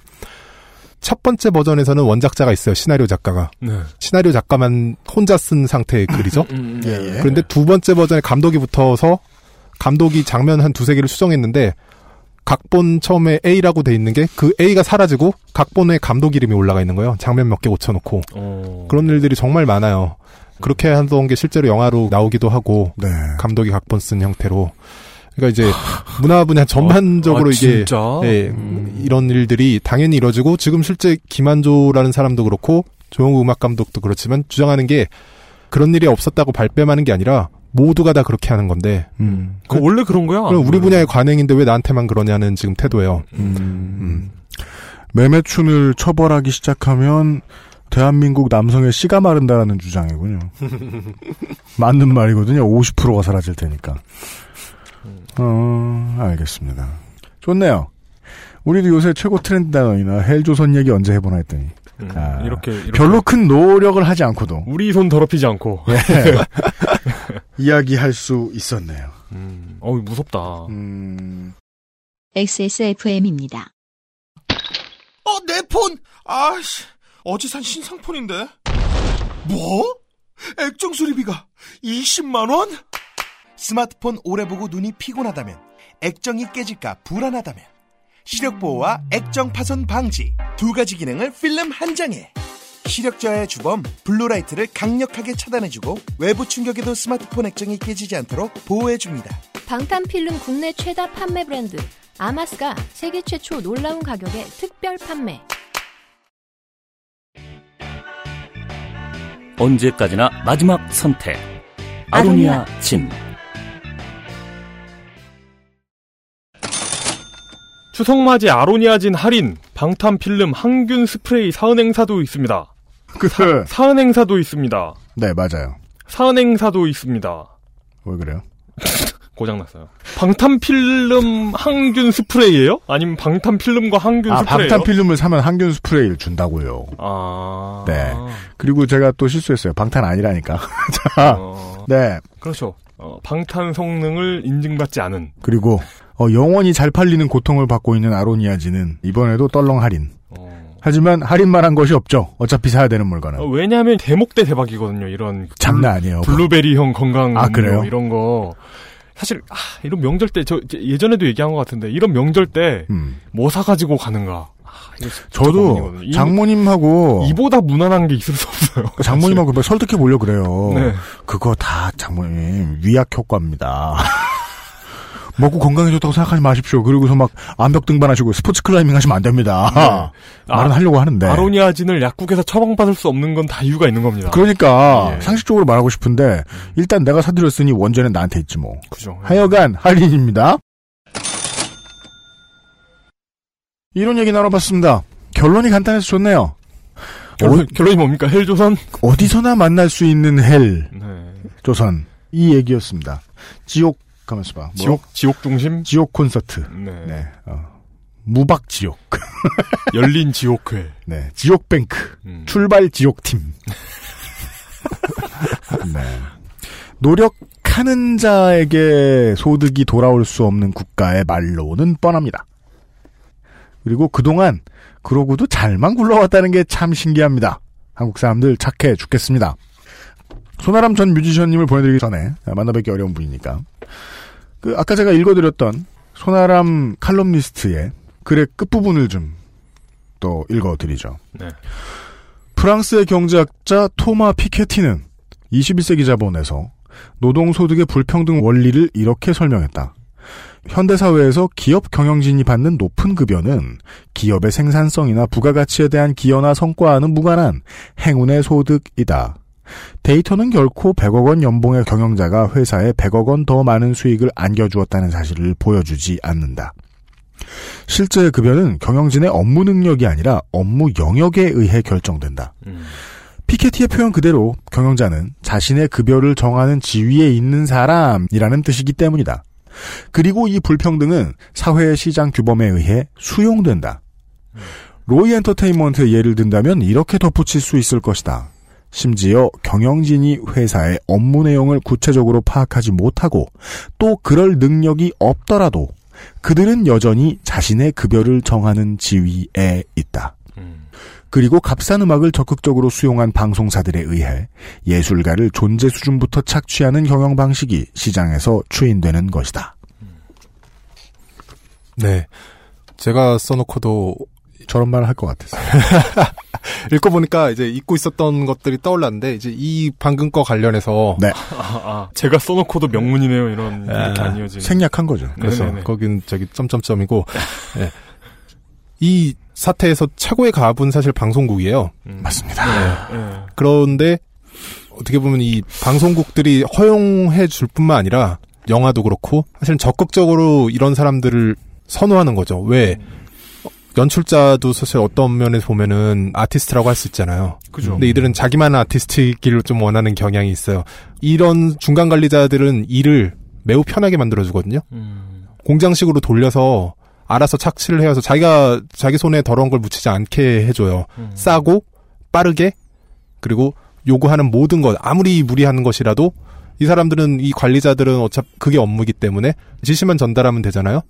첫 번째 버전에서는 원작자가 있어요. 시나리오 작가가. 네. 시나리오 작가만 혼자 쓴 상태의 글이죠. 음, 예, 예. 그런데 두 번째 버전에 감독이 붙어서 감독이 장면 한 두세 개를 수정했는데 각본 처음에 A라고 돼 있는 게 그 A가 사라지고 각본에 감독 이름이 올라가 있는 거예요. 장면 몇 개 고쳐놓고 어. 그런 일들이 정말 많아요. 그렇게 하던 게 실제로 영화로 나오기도 하고 네. 감독이 각본 쓴 형태로 그러니까 이제 문화 분야 전반적으로 아, 이게 진짜? 예, 이런 일들이 당연히 이루어지고 지금 실제 김한조라는 사람도 그렇고 조영우 음악 감독도 그렇지만 주장하는 게 그런 일이 없었다고 발뺌하는 게 아니라 모두가 다 그렇게 하는 건데 음. 그 원래 그런 거야. 그럼 우리 분야의 관행인데 왜 나한테만 그러냐는 지금 태도예요. 음. 매매춘을 처벌하기 시작하면 대한민국 남성의 씨가 마른다라는 주장이군요. <laughs> 맞는 말이거든요. 50%가 사라질 테니까. 어, 알겠습니다. 좋네요. 우리도 요새 최고 트렌드 단어이나 헬조선 얘기 언제 해보나 했더니. 음, 아, 이렇게, 이렇게. 별로 큰 노력을 하지 않고도 우리 손 더럽히지 않고. 예. <laughs> <laughs> 이야기할 수 있었네요. 음, 어우, 무섭다. 음. XSFM입니다. 어, 내 폰! 아씨, 어제 산 신상폰인데? 뭐? 액정 수리비가 20만 원? 스마트폰 오래 보고 눈이 피곤하다면, 액정이 깨질까 불안하다면, 시력 보호와 액정 파손 방지 두 가지 기능을 필름 한 장에 시력 저하의 주범 블루라이트를 강력하게 차단해주고 외부 충격에도 스마트폰 액정이 깨지지 않도록 보호해줍니다. 방탄 필름 국내 최다 판매 브랜드 아마스가 세계 최초 놀라운 가격에 특별 판매. 언제까지나 마지막 선택. 아로니아 진. 추석맞이 아로니아 진 할인, 방탄 필름 항균 스프레이 사은 행사도 있습니다. 그, 사은 행사도 있습니다. 네, 맞아요. 사은 행사도 있습니다. 왜 그래요? <laughs> 고장났어요. 방탄필름 항균 스프레이예요? 아니면 방탄필름과 항균 아, 스프레이요? 방탄필름을 사면 항균 스프레이를 준다고요. 아. 네. 그리고 제가 또 실수했어요. 방탄 아니라니까. <laughs> 자, 어, 네. 그렇죠. 어, 방탄 성능을 인증받지 않은. 그리고 어, 영원히 잘 팔리는 고통을 받고 있는 아로니아지는 이번에도 떨렁 할인. 하지만 할인만 한 것이 없죠. 어차피 사야 되는 물건은. 어, 왜냐하면 대목 대 대박이거든요. 이런 장난 아니에요. 블루베리형 건강 아, 그래요? 이런 거. 사실 아, 이런 명절 때 저 예전에도 얘기한 것 같은데 이런 명절 때뭐 사가지고 가는가. 아, 음. 저도 고민이거든요. 이- 장모님하고 이 보다 무난한 게 있을 수 없어요. 장모님하고 뭐 설득해 보려고 그래요. 네. 그거 다 장모님 위약 효과입니다. 먹고 건강해졌다고 생각하지 마십시오. 그리고서 막 암벽 등반하시고 스포츠 클라이밍 하시면 안 됩니다. 네. 말은 아, 하려고 하는데. 아로니아진을 약국에서 처방받을 수 없는 건 다 이유가 있는 겁니다. 그러니까 상식적으로 말하고 싶은데 일단 내가 사드렸으니 원전은 나한테 있지 뭐. 그죠. 하여간 할인입니다. 이런 얘기 나눠봤습니다. 결론이 간단해서 좋네요. 결론, 결론이 뭡니까? 헬조선? 어디서나 만날 수 있는 헬 네. 조선 이 얘기였습니다. 지옥 가면서 봐. 뭐? 지옥, 지옥 중심? 지옥 콘서트. 네. 어. 무박 지옥. <laughs> 열린 지옥회. 네. 지옥 뱅크. 음. 출발 지옥 팀. <laughs> 네. 노력하는 자에게 소득이 돌아올 수 없는 국가의 말로는 뻔합니다. 그리고 그동안 그러고도 잘만 굴러왔다는 게 참 신기합니다. 한국 사람들 착해 죽겠습니다. 손아람 전 뮤지션님을 보내드리기 전에 만나뵙기 어려운 분이니까 그 아까 제가 읽어드렸던 손아람 칼럼니스트의 글의 끝부분을 좀 또 읽어드리죠. 네. 프랑스의 경제학자 토마 피케티는 21세기 자본에서 노동소득의 불평등 원리를 이렇게 설명했다. 현대사회에서 기업 경영진이 받는 높은 급여는 기업의 생산성이나 부가가치에 대한 기여나 성과와는 무관한 행운의 소득이다. 데이터는 결코 100억 원 연봉의 경영자가 회사에 100억 원 더 많은 수익을 안겨주었다는 사실을 보여주지 않는다. 실제 급여는 경영진의 업무 능력이 아니라 업무 영역에 의해 결정된다. 피케티의 표현 그대로 경영자는 자신의 급여를 정하는 지위에 있는 사람이라는 뜻이기 때문이다. 그리고 이 불평등은 사회의 시장 규범에 의해 수용된다. 로이 엔터테인먼트의 예를 든다면 이렇게 덧붙일 수 있을 것이다. 심지어 경영진이 회사의 업무 내용을 구체적으로 파악하지 못하고 또 그럴 능력이 없더라도 그들은 여전히 자신의 급여를 정하는 지위에 있다. 그리고 값싼 음악을 적극적으로 수용한 방송사들에 의해 예술가를 존재 수준부터 착취하는 경영 방식이 시장에서 추인되는 것이다. 네. 제가 써놓고도 저런 말을 할 것 같았어요. <laughs> 읽고 보니까 이제 잊고 있었던 것들이 떠올랐는데 이제 이 방금 거 관련해서 네. 아, 아, 제가 써놓고도 명문이네요. 이런 이렇게 안 이어지는. 생략한 거죠. 그래서 네네네. 거긴 저기 점점점이고 예. <laughs> 이 사태에서 최고의 갑은 사실 방송국이에요. 맞습니다. 네. 그런데 어떻게 보면 이 방송국들이 허용해 줄 뿐만 아니라 영화도 그렇고 사실 적극적으로 이런 사람들을 선호하는 거죠. 왜 연출자도 사실 어떤 면에서 보면은 아티스트라고 할 수 있잖아요. 그죠. 근데 이들은 자기만의 아티스트이기를 좀 원하는 경향이 있어요. 이런 중간 관리자들은 일을 매우 편하게 만들어 주거든요. 음. 공장식으로 돌려서 알아서 착취를 해서 자기가 자기 손에 더러운 걸 묻히지 않게 해줘요. 음. 싸고 빠르게 그리고 요구하는 모든 것 아무리 무리하는 것이라도 이 사람들은 이 관리자들은 어차피 그게 업무이기 때문에 지시만 전달하면 되잖아요.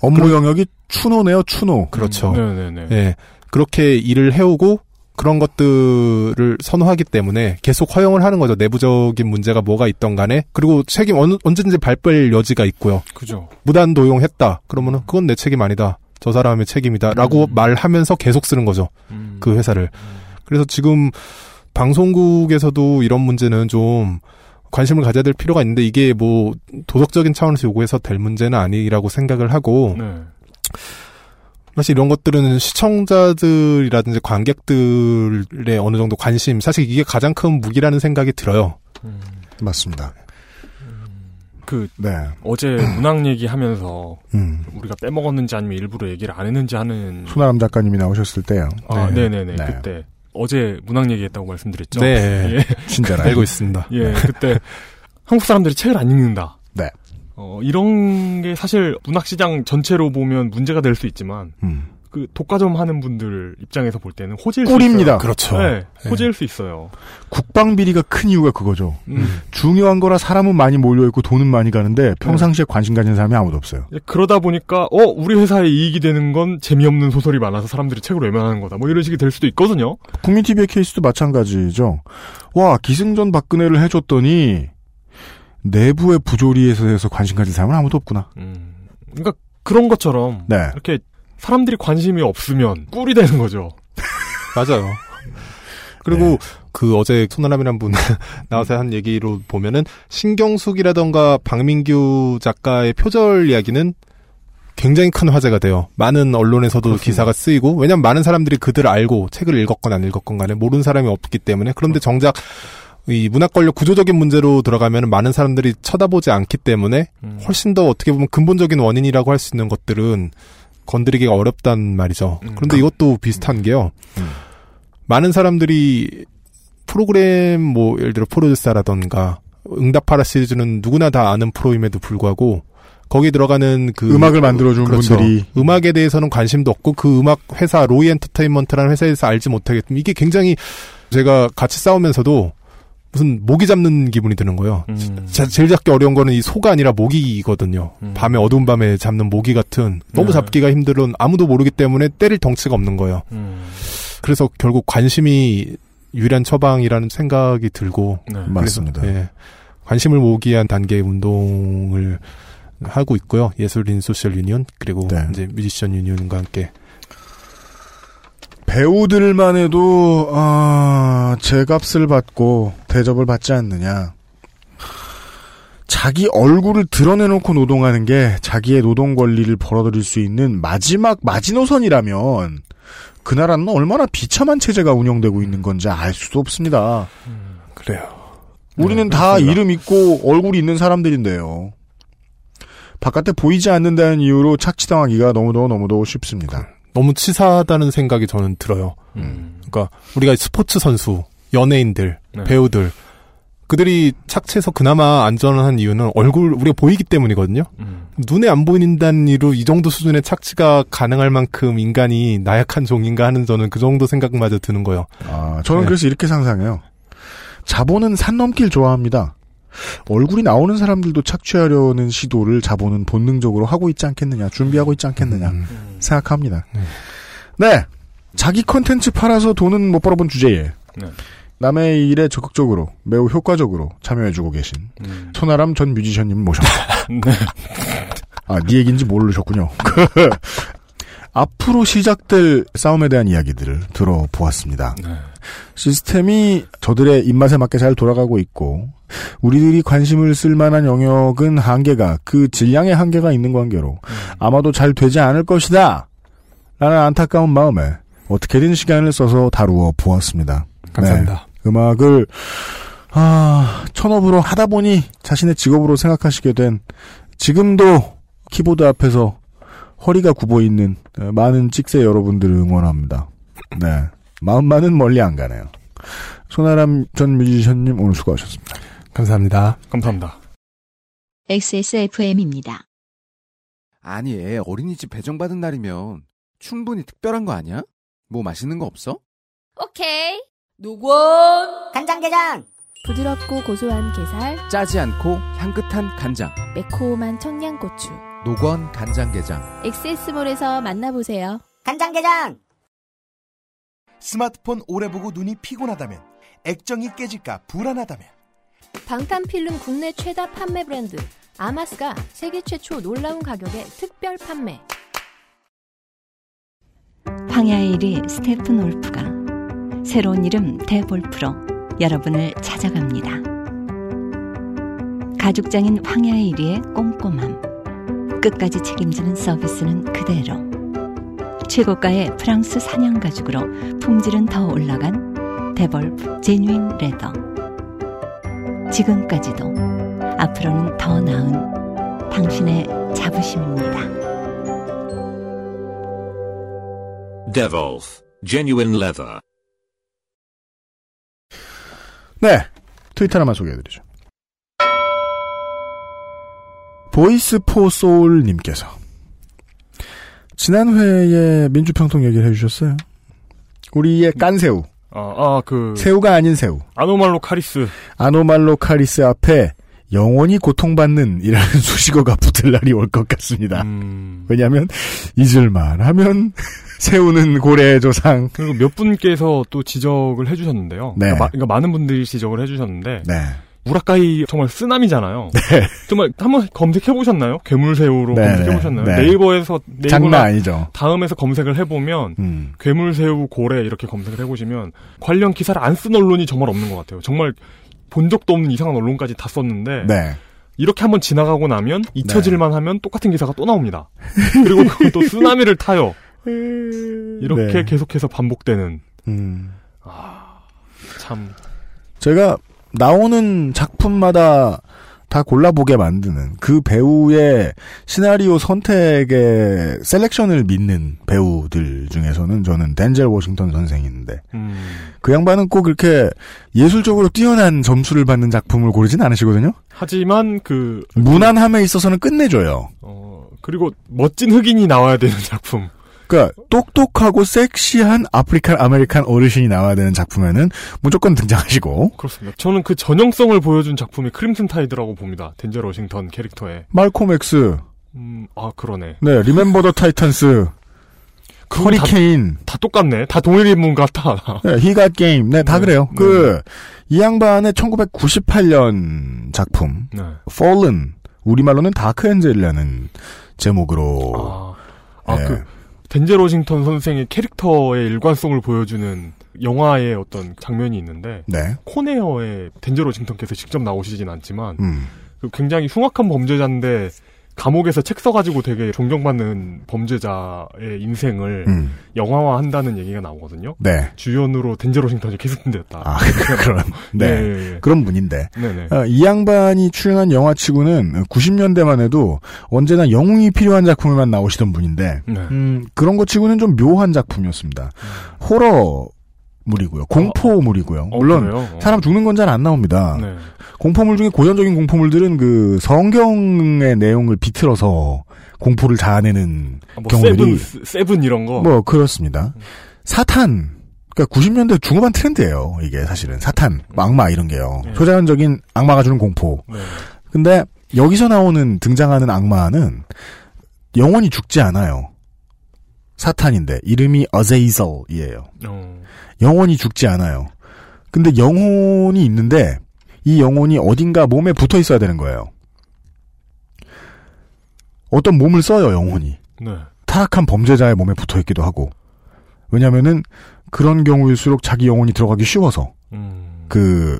업무 영역이 추노네요, 추노. 그렇죠. 음. 네네네. 예. 그렇게 일을 해오고 그런 것들을 선호하기 때문에 계속 허용을 하는 거죠. 내부적인 문제가 뭐가 있던 간에. 그리고 책임 어느, 언제든지 발표할 여지가 있고요. 그죠. 무단 도용했다. 그러면은 그건 내 책임 아니다. 저 사람의 책임이다. 라고 말하면서 계속 쓰는 거죠. 그 회사를. 그래서 지금 방송국에서도 이런 문제는 좀 관심을 가져야 될 필요가 있는데 이게 뭐 도덕적인 차원에서 요구해서 될 문제는 아니라고 생각을 하고 네. 사실 이런 것들은 시청자들이라든지 관객들의 어느 정도 관심, 사실 이게 가장 큰 무기라는 생각이 들어요. 맞습니다. 그 네. 어제 <clears throat> 문학 얘기하면서 음. 우리가 빼먹었는지 아니면 일부러 얘기를 안 했는지 하는 손아람 작가님이 나오셨을 때요. 아, 네. 네. 네네 네. 그때 어제 문학 얘기했다고 말씀드렸죠. 네. 예. 친절하게. 알고 있습니다. 예, 그때 한국 사람들이 책을 안 읽는다. 네. 어, 이런 게 사실 문학 시장 전체로 보면 문제가 될 수 있지만 음. 그 독과점 하는 분들 입장에서 볼 때는 호재일 꿀입니다. 그렇죠. 네, 네. 호재일 수 있어요. 국방 비리가 큰 이유가 그거죠. 음. 중요한 거라 사람은 많이 몰려 있고 돈은 많이 가는데 평상시에 관심 가진 사람이 아무도 없어요. 그러다 보니까 어 우리 회사에 이익이 되는 건 재미없는 소설이 많아서 사람들이 책을 외면하는 거다. 뭐 이런 식이 될 수도 있거든요. 국민 TV의 케이스도 마찬가지죠. 와 기승전 박근혜를 해줬더니 내부의 부조리에서 해서 관심 가진 사람은 아무도 없구나. 그러니까 그런 것처럼 네. 이렇게 사람들이 관심이 없으면 꿀이 되는 거죠. <laughs> 맞아요. 그리고 그 어제 손아람이란 분 <laughs> 나와서 한 얘기로 보면은 신경숙이라던가 박민규 작가의 표절 이야기는 굉장히 큰 화제가 돼요. 많은 언론에서도 그렇습니다. 기사가 쓰이고 왜냐면 많은 사람들이 그들을 알고 책을 읽었건 안 읽었건 간에 모르는 사람이 없기 때문에 그런데 정작 이 문학 권력 구조적인 문제로 들어가면 많은 사람들이 쳐다보지 않기 때문에 훨씬 더 어떻게 보면 근본적인 원인이라고 할 수 있는 것들은 건드리기가 어렵단 말이죠. 그런데 이것도 비슷한 게요. 많은 사람들이 프로그램 뭐 예를 들어 프로듀서라던가 응답하라 시리즈는 누구나 다 아는 프로임에도 불구하고 거기 들어가는 그 음악을 만들어준 그렇죠. 분들이. 음악에 대해서는 관심도 없고 그 음악 회사 로이 엔터테인먼트라는 회사에서 알지 못하겠다. 이게 굉장히 제가 같이 싸우면서도 무슨 모기 잡는 기분이 드는 거예요. 자, 제일 잡기 어려운 거는 이 소가 아니라 모기거든요. 밤에 어두운 밤에 잡는 모기 같은 너무 네. 잡기가 힘들은 아무도 모르기 때문에 때릴 덩치가 없는 거예요. 그래서 결국 관심이 유일한 처방이라는 생각이 들고 네. 그래서, 맞습니다. 예, 관심을 모으기 위한 단계의 운동을 하고 있고요. 예술인 소셜 유니온 그리고 네. 이제 뮤지션 유니온과 함께 배우들만 해도 아, 제값을 받고 대접을 받지 않느냐. 자기 얼굴을 드러내놓고 노동하는 게 자기의 노동 권리를 벌어들일 수 있는 마지막 마지노선이라면 그 나라는 얼마나 비참한 체제가 운영되고 있는 건지 알 수도 없습니다. 그래요. 우리는 네, 다. 이름 있고 얼굴이 있는 사람들인데요. 바깥에 보이지 않는다는 이유로 착취당하기가 너무도 너무도 쉽습니다. 너무 치사하다는 생각이 저는 들어요. 그러니까 우리가 스포츠 선수, 연예인들, 네. 배우들 그들이 착취해서 그나마 안전한 이유는 얼굴 우리가 보이기 때문이거든요. 눈에 안 보인다는 이유로 이 정도 수준의 착취가 가능할 만큼 인간이 나약한 종인가 하는 저는 그 정도 생각마저 드는 거예요. 아, 저는 네. 그래서 이렇게 상상해요. 자본은 산 넘길 좋아합니다. 얼굴이 나오는 사람들도 착취하려는 시도를 자본은 본능적으로 하고 있지 않겠느냐, 준비하고 있지 않겠느냐 생각합니다. 네. 자기 컨텐츠 팔아서 돈은 못 벌어본 주제에 네. 남의 일에 적극적으로 매우 효과적으로 참여해주고 계신 손아람 전 뮤지션님 모셨습니다. <laughs> 네. 아, 네 얘기인지 모르셨군요. <laughs> 앞으로 시작될 싸움에 대한 이야기들을 들어보았습니다. 시스템이 저들의 입맛에 맞게 잘 돌아가고 있고 우리들이 관심을 쓸 만한 영역은 한계가 그 질량의 한계가 있는 관계로 아마도 잘 되지 않을 것이다. 라는 안타까운 마음에 어떻게든 시간을 써서 다루어 보았습니다. 감사합니다. 네, 음악을 아, 천업으로 하다 보니 자신의 직업으로 생각하시게 된 지금도 키보드 앞에서 허리가 굽어 있는 어, 많은 찍새 여러분들을 응원합니다. 네. 마음만은 멀리 안 가네요. 손아람 전 뮤지션님 오늘 수고하셨습니다. 감사합니다. 감사합니다. XSFM입니다. 아니, 애 어린이집 배정받은 날이면 충분히 특별한 거 아니야? 뭐 맛있는 거 없어? 오케이. 노건 간장게장 부드럽고 고소한 게살, 짜지 않고 향긋한 간장. 매콤한 청양고추. 노건 간장게장. 엑세스몰에서 만나보세요. 간장게장 스마트폰 오래 보고 눈이 피곤하다면 액정이 깨질까 불안하다면 방탄필름 국내 최다 판매 브랜드 아마스가 세계 최초 놀라운 가격에 특별 판매. 황야의 이리 스테픈 울프가 새로운 이름 데볼프로 여러분을 찾아갑니다. 가죽장인 황야의 이리의 꼼꼼함. 끝까지 책임지는 서비스는 그대로. 최고가의 프랑스산 양가죽으로 품질은 더 올라간 Devolf Genuine Leather. 지금까지도 앞으로는 더 나은 당신의 자부심입니다. Devolf Genuine Leather. 네. 트위터 하나만 소개해드리죠. Voice for Soul님께서 지난 회에 민주평통 얘기를 해주셨어요. 우리의 깐새우. 아, 아, 그. 새우가 아닌 새우. 아노말로 카리스. 아노말로 카리스 앞에 영원히 고통받는 이라는 <laughs> 수식어가 붙을 날이 올 것 같습니다. 음. 왜냐하면 잊을만 하면 <laughs> 새우는 고래의 조상. 그리고 몇 분께서 또 지적을 해주셨는데요. 네. 그러니까, 마- 그러니까 많은 분들이 지적을 해주셨는데. 네. 우라카이 정말 쓰나미잖아요. <laughs> 정말 한번 검색해 보셨나요? 괴물새우로 네, 검색해 보셨나요? 네. 네이버에서 네이버나 장난 아니죠. 다음에서 검색을 해보면 음. 괴물새우 고래 이렇게 검색을 해보시면 관련 기사를 안 쓴 언론이 정말 없는 것 같아요. 정말 본 적도 없는 이상한 언론까지 다 썼는데 네. 이렇게 한번 지나가고 나면 잊혀질만 하면 똑같은 기사가 또 나옵니다. 그리고 그것도 쓰나미를 타요. 이렇게 네. 계속해서 반복되는 음. 참 제가 나오는 작품마다 다 골라보게 만드는 그 배우의 시나리오 선택의 셀렉션을 믿는 배우들 중에서는 저는 덴젤 워싱턴 선생인데 음. 그 양반은 꼭 이렇게 예술적으로 뛰어난 점수를 받는 작품을 고르진 않으시거든요. 하지만 그 무난함에 있어서는 끝내줘요. 어, 그리고 멋진 흑인이 나와야 되는 작품. 그러니까 똑똑하고 섹시한 African American 어르신이 나와야 되는 작품에는 무조건 등장하시고 그렇습니다. 저는 그 전형성을 보여준 작품이 Crimson Tide라고 봅니다. 덴젤 워싱턴 캐릭터에. 말콤 엑스, 음, 아 그러네. 네 Remember the Titans, 허리케인, 다, 다 똑같네. 다 동일 인물 같아. 네, He Got Game, 네 다 네, 그래요. 네. 그이 양반의 1998년 작품 네. Fallen 우리말로는 Dark Angel이라는 제목으로 아, 예. 그 덴젤 워싱턴 선생의 캐릭터의 일관성을 보여주는 영화의 어떤 장면이 있는데 네. Con Air의 덴젤 워싱턴께서 직접 나오시진 않지만 음. 그 굉장히 흉악한 범죄자인데 감옥에서 책 써가지고 되게 존경받는 범죄자의 인생을 음. 영화화한다는 얘기가 나오거든요. 네. 주연으로 덴젤 워싱턴이 캐스팅되었다. 아, <laughs> 그런, 네. 예, 예. 그런 분인데. 어, 이 양반이 출연한 영화치고는 90년대만 해도 언제나 영웅이 필요한 작품에만 나오시던 분인데, 네. 음, 그런 것 치고는 좀 묘한 작품이었습니다. 호러 물이고요. 공포물이고요. 어, 물론, 그래요? 어. 사람 죽는 건 잘 안 나옵니다. 네. 공포물 중에 고전적인 공포물들은 그 성경의 내용을 비틀어서 공포를 자아내는 아, 뭐 경우들이 Seven, Seven 이런 거. 뭐 그렇습니다. 사탄 그러니까 90년대 중후반 트렌드예요. 이게 사실은 사탄, 악마 이런 게요. 네. 초자연적인 악마가 주는 공포. 네. 근데 여기서 나오는 등장하는 악마는 영원히 죽지 않아요. 사탄인데 이름이 Azazel이에요. 어. 영혼이 죽지 않아요. 근데 영혼이 있는데 이 영혼이 어딘가 몸에 붙어 있어야 되는 거예요. 어떤 몸을 써요, 영혼이. 네. 타락한 범죄자의 몸에 붙어 있기도 하고. 왜냐면은 그런 경우일수록 자기 영혼이 들어가기 쉬워서. 음. 그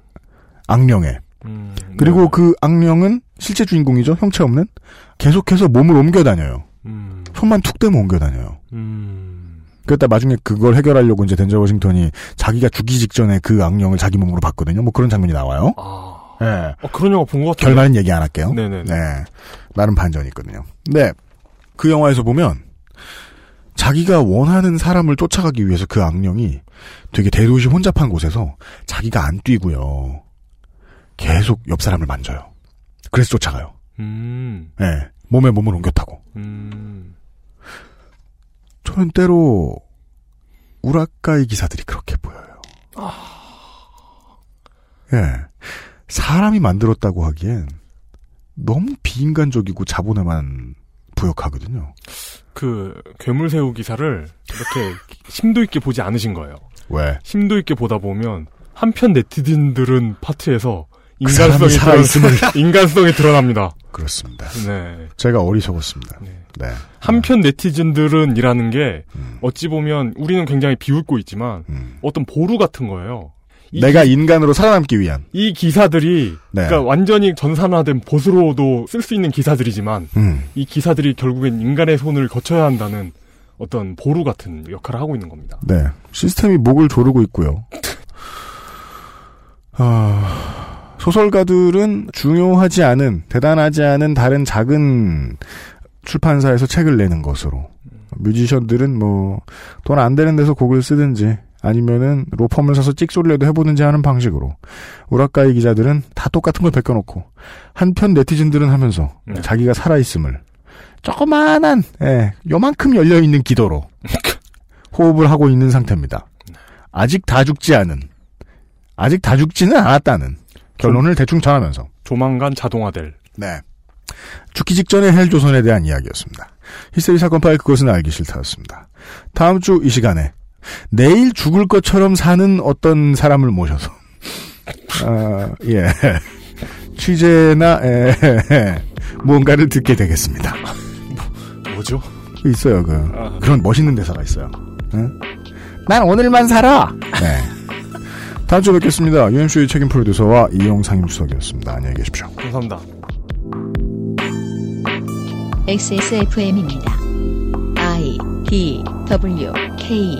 악령에. 음. 그리고 그 악령은 실제 주인공이죠. 형체 없는. 계속해서 몸을 옮겨 다녀요. 음. 손만 툭 대면 옮겨 다녀요. 음. 그랬다 나중에 그걸 해결하려고 이제 덴젤 워싱턴이 자기가 죽기 직전에 그 악령을 자기 몸으로 봤거든요. 뭐 그런 장면이 나와요. 아. 예. 어, 그런 영화 본 것 같아요. 결말은 얘기 안 할게요. 네네. 네. 나름 반전이 있거든요. 네. 그 영화에서 보면 자기가 원하는 사람을 쫓아가기 위해서 그 악령이 되게 대도시 혼잡한 곳에서 자기가 안 뛰고요. 계속 옆 사람을 만져요. 그래서 쫓아가요. 음. 네. 몸에 몸을 옮겨 타고. 음. 저는 때로 우라카이 기사들이 그렇게 보여요. 예. 사람이 만들었다고 하기엔 너무 비인간적이고 자본에만 부역하거든요. 그 괴물새우 기사를 이렇게 심도 있게 보지 않으신 거예요. 왜? 심도 있게 보다 보면 한편 네티즌들은 파트에서 인간성이 살아 있음을. 드러, <laughs> 인간성이 드러납니다. 그렇습니다. 네. 제가 어리석었습니다. 네. 한편 네티즌들은 이라는 게 음. 어찌 보면 우리는 굉장히 비웃고 있지만 어떤 보루 같은 거예요. 이 내가 기- 인간으로 살아남기 위한. 이 기사들이 네. 그러니까 완전히 전산화된 보수로도 쓸 수 있는 기사들이지만 음. 이 기사들이 결국엔 인간의 손을 거쳐야 한다는 어떤 보루 같은 역할을 하고 있는 겁니다. 네. 시스템이 목을 조르고 있고요. 아, 소설가들은 중요하지 않은, 대단하지 않은 다른 작은 출판사에서 책을 내는 것으로. 뮤지션들은 뭐, 돈 안 되는 데서 곡을 쓰든지, 아니면은 로펌을 사서 찍소리라도 해보든지 하는 방식으로. 우라카이 기자들은 다 똑같은 걸 베껴놓고, 한편 네티즌들은 하면서 자기가 살아있음을 조그만한, 예, 요만큼 열려있는 기도로 <laughs> 호흡을 하고 있는 상태입니다. 아직 다 죽지 않은, 아직 다 죽지는 않았다는 결론을 대충 전하면서. 조만간 자동화될. 네. 죽기 직전의 헬조선에 대한 이야기였습니다. 히스테리 사건 파일 그것은 알기 싫다였습니다. 다음 주 이 시간에 내일 죽을 것처럼 사는 어떤 사람을 모셔서 <laughs> 아, 예. 취재나 에, 무언가를 듣게 되겠습니다. 뭐죠? 있어요, 그 아. 그런 멋있는 대사가 있어요. 응? 난 오늘만 살아. 네. 다음 주에 뵙겠습니다. UMC의 책임 프로듀서와 이용 상임 수석이었습니다. 안녕히 계십시오. 감사합니다. XSFM입니다. I D W K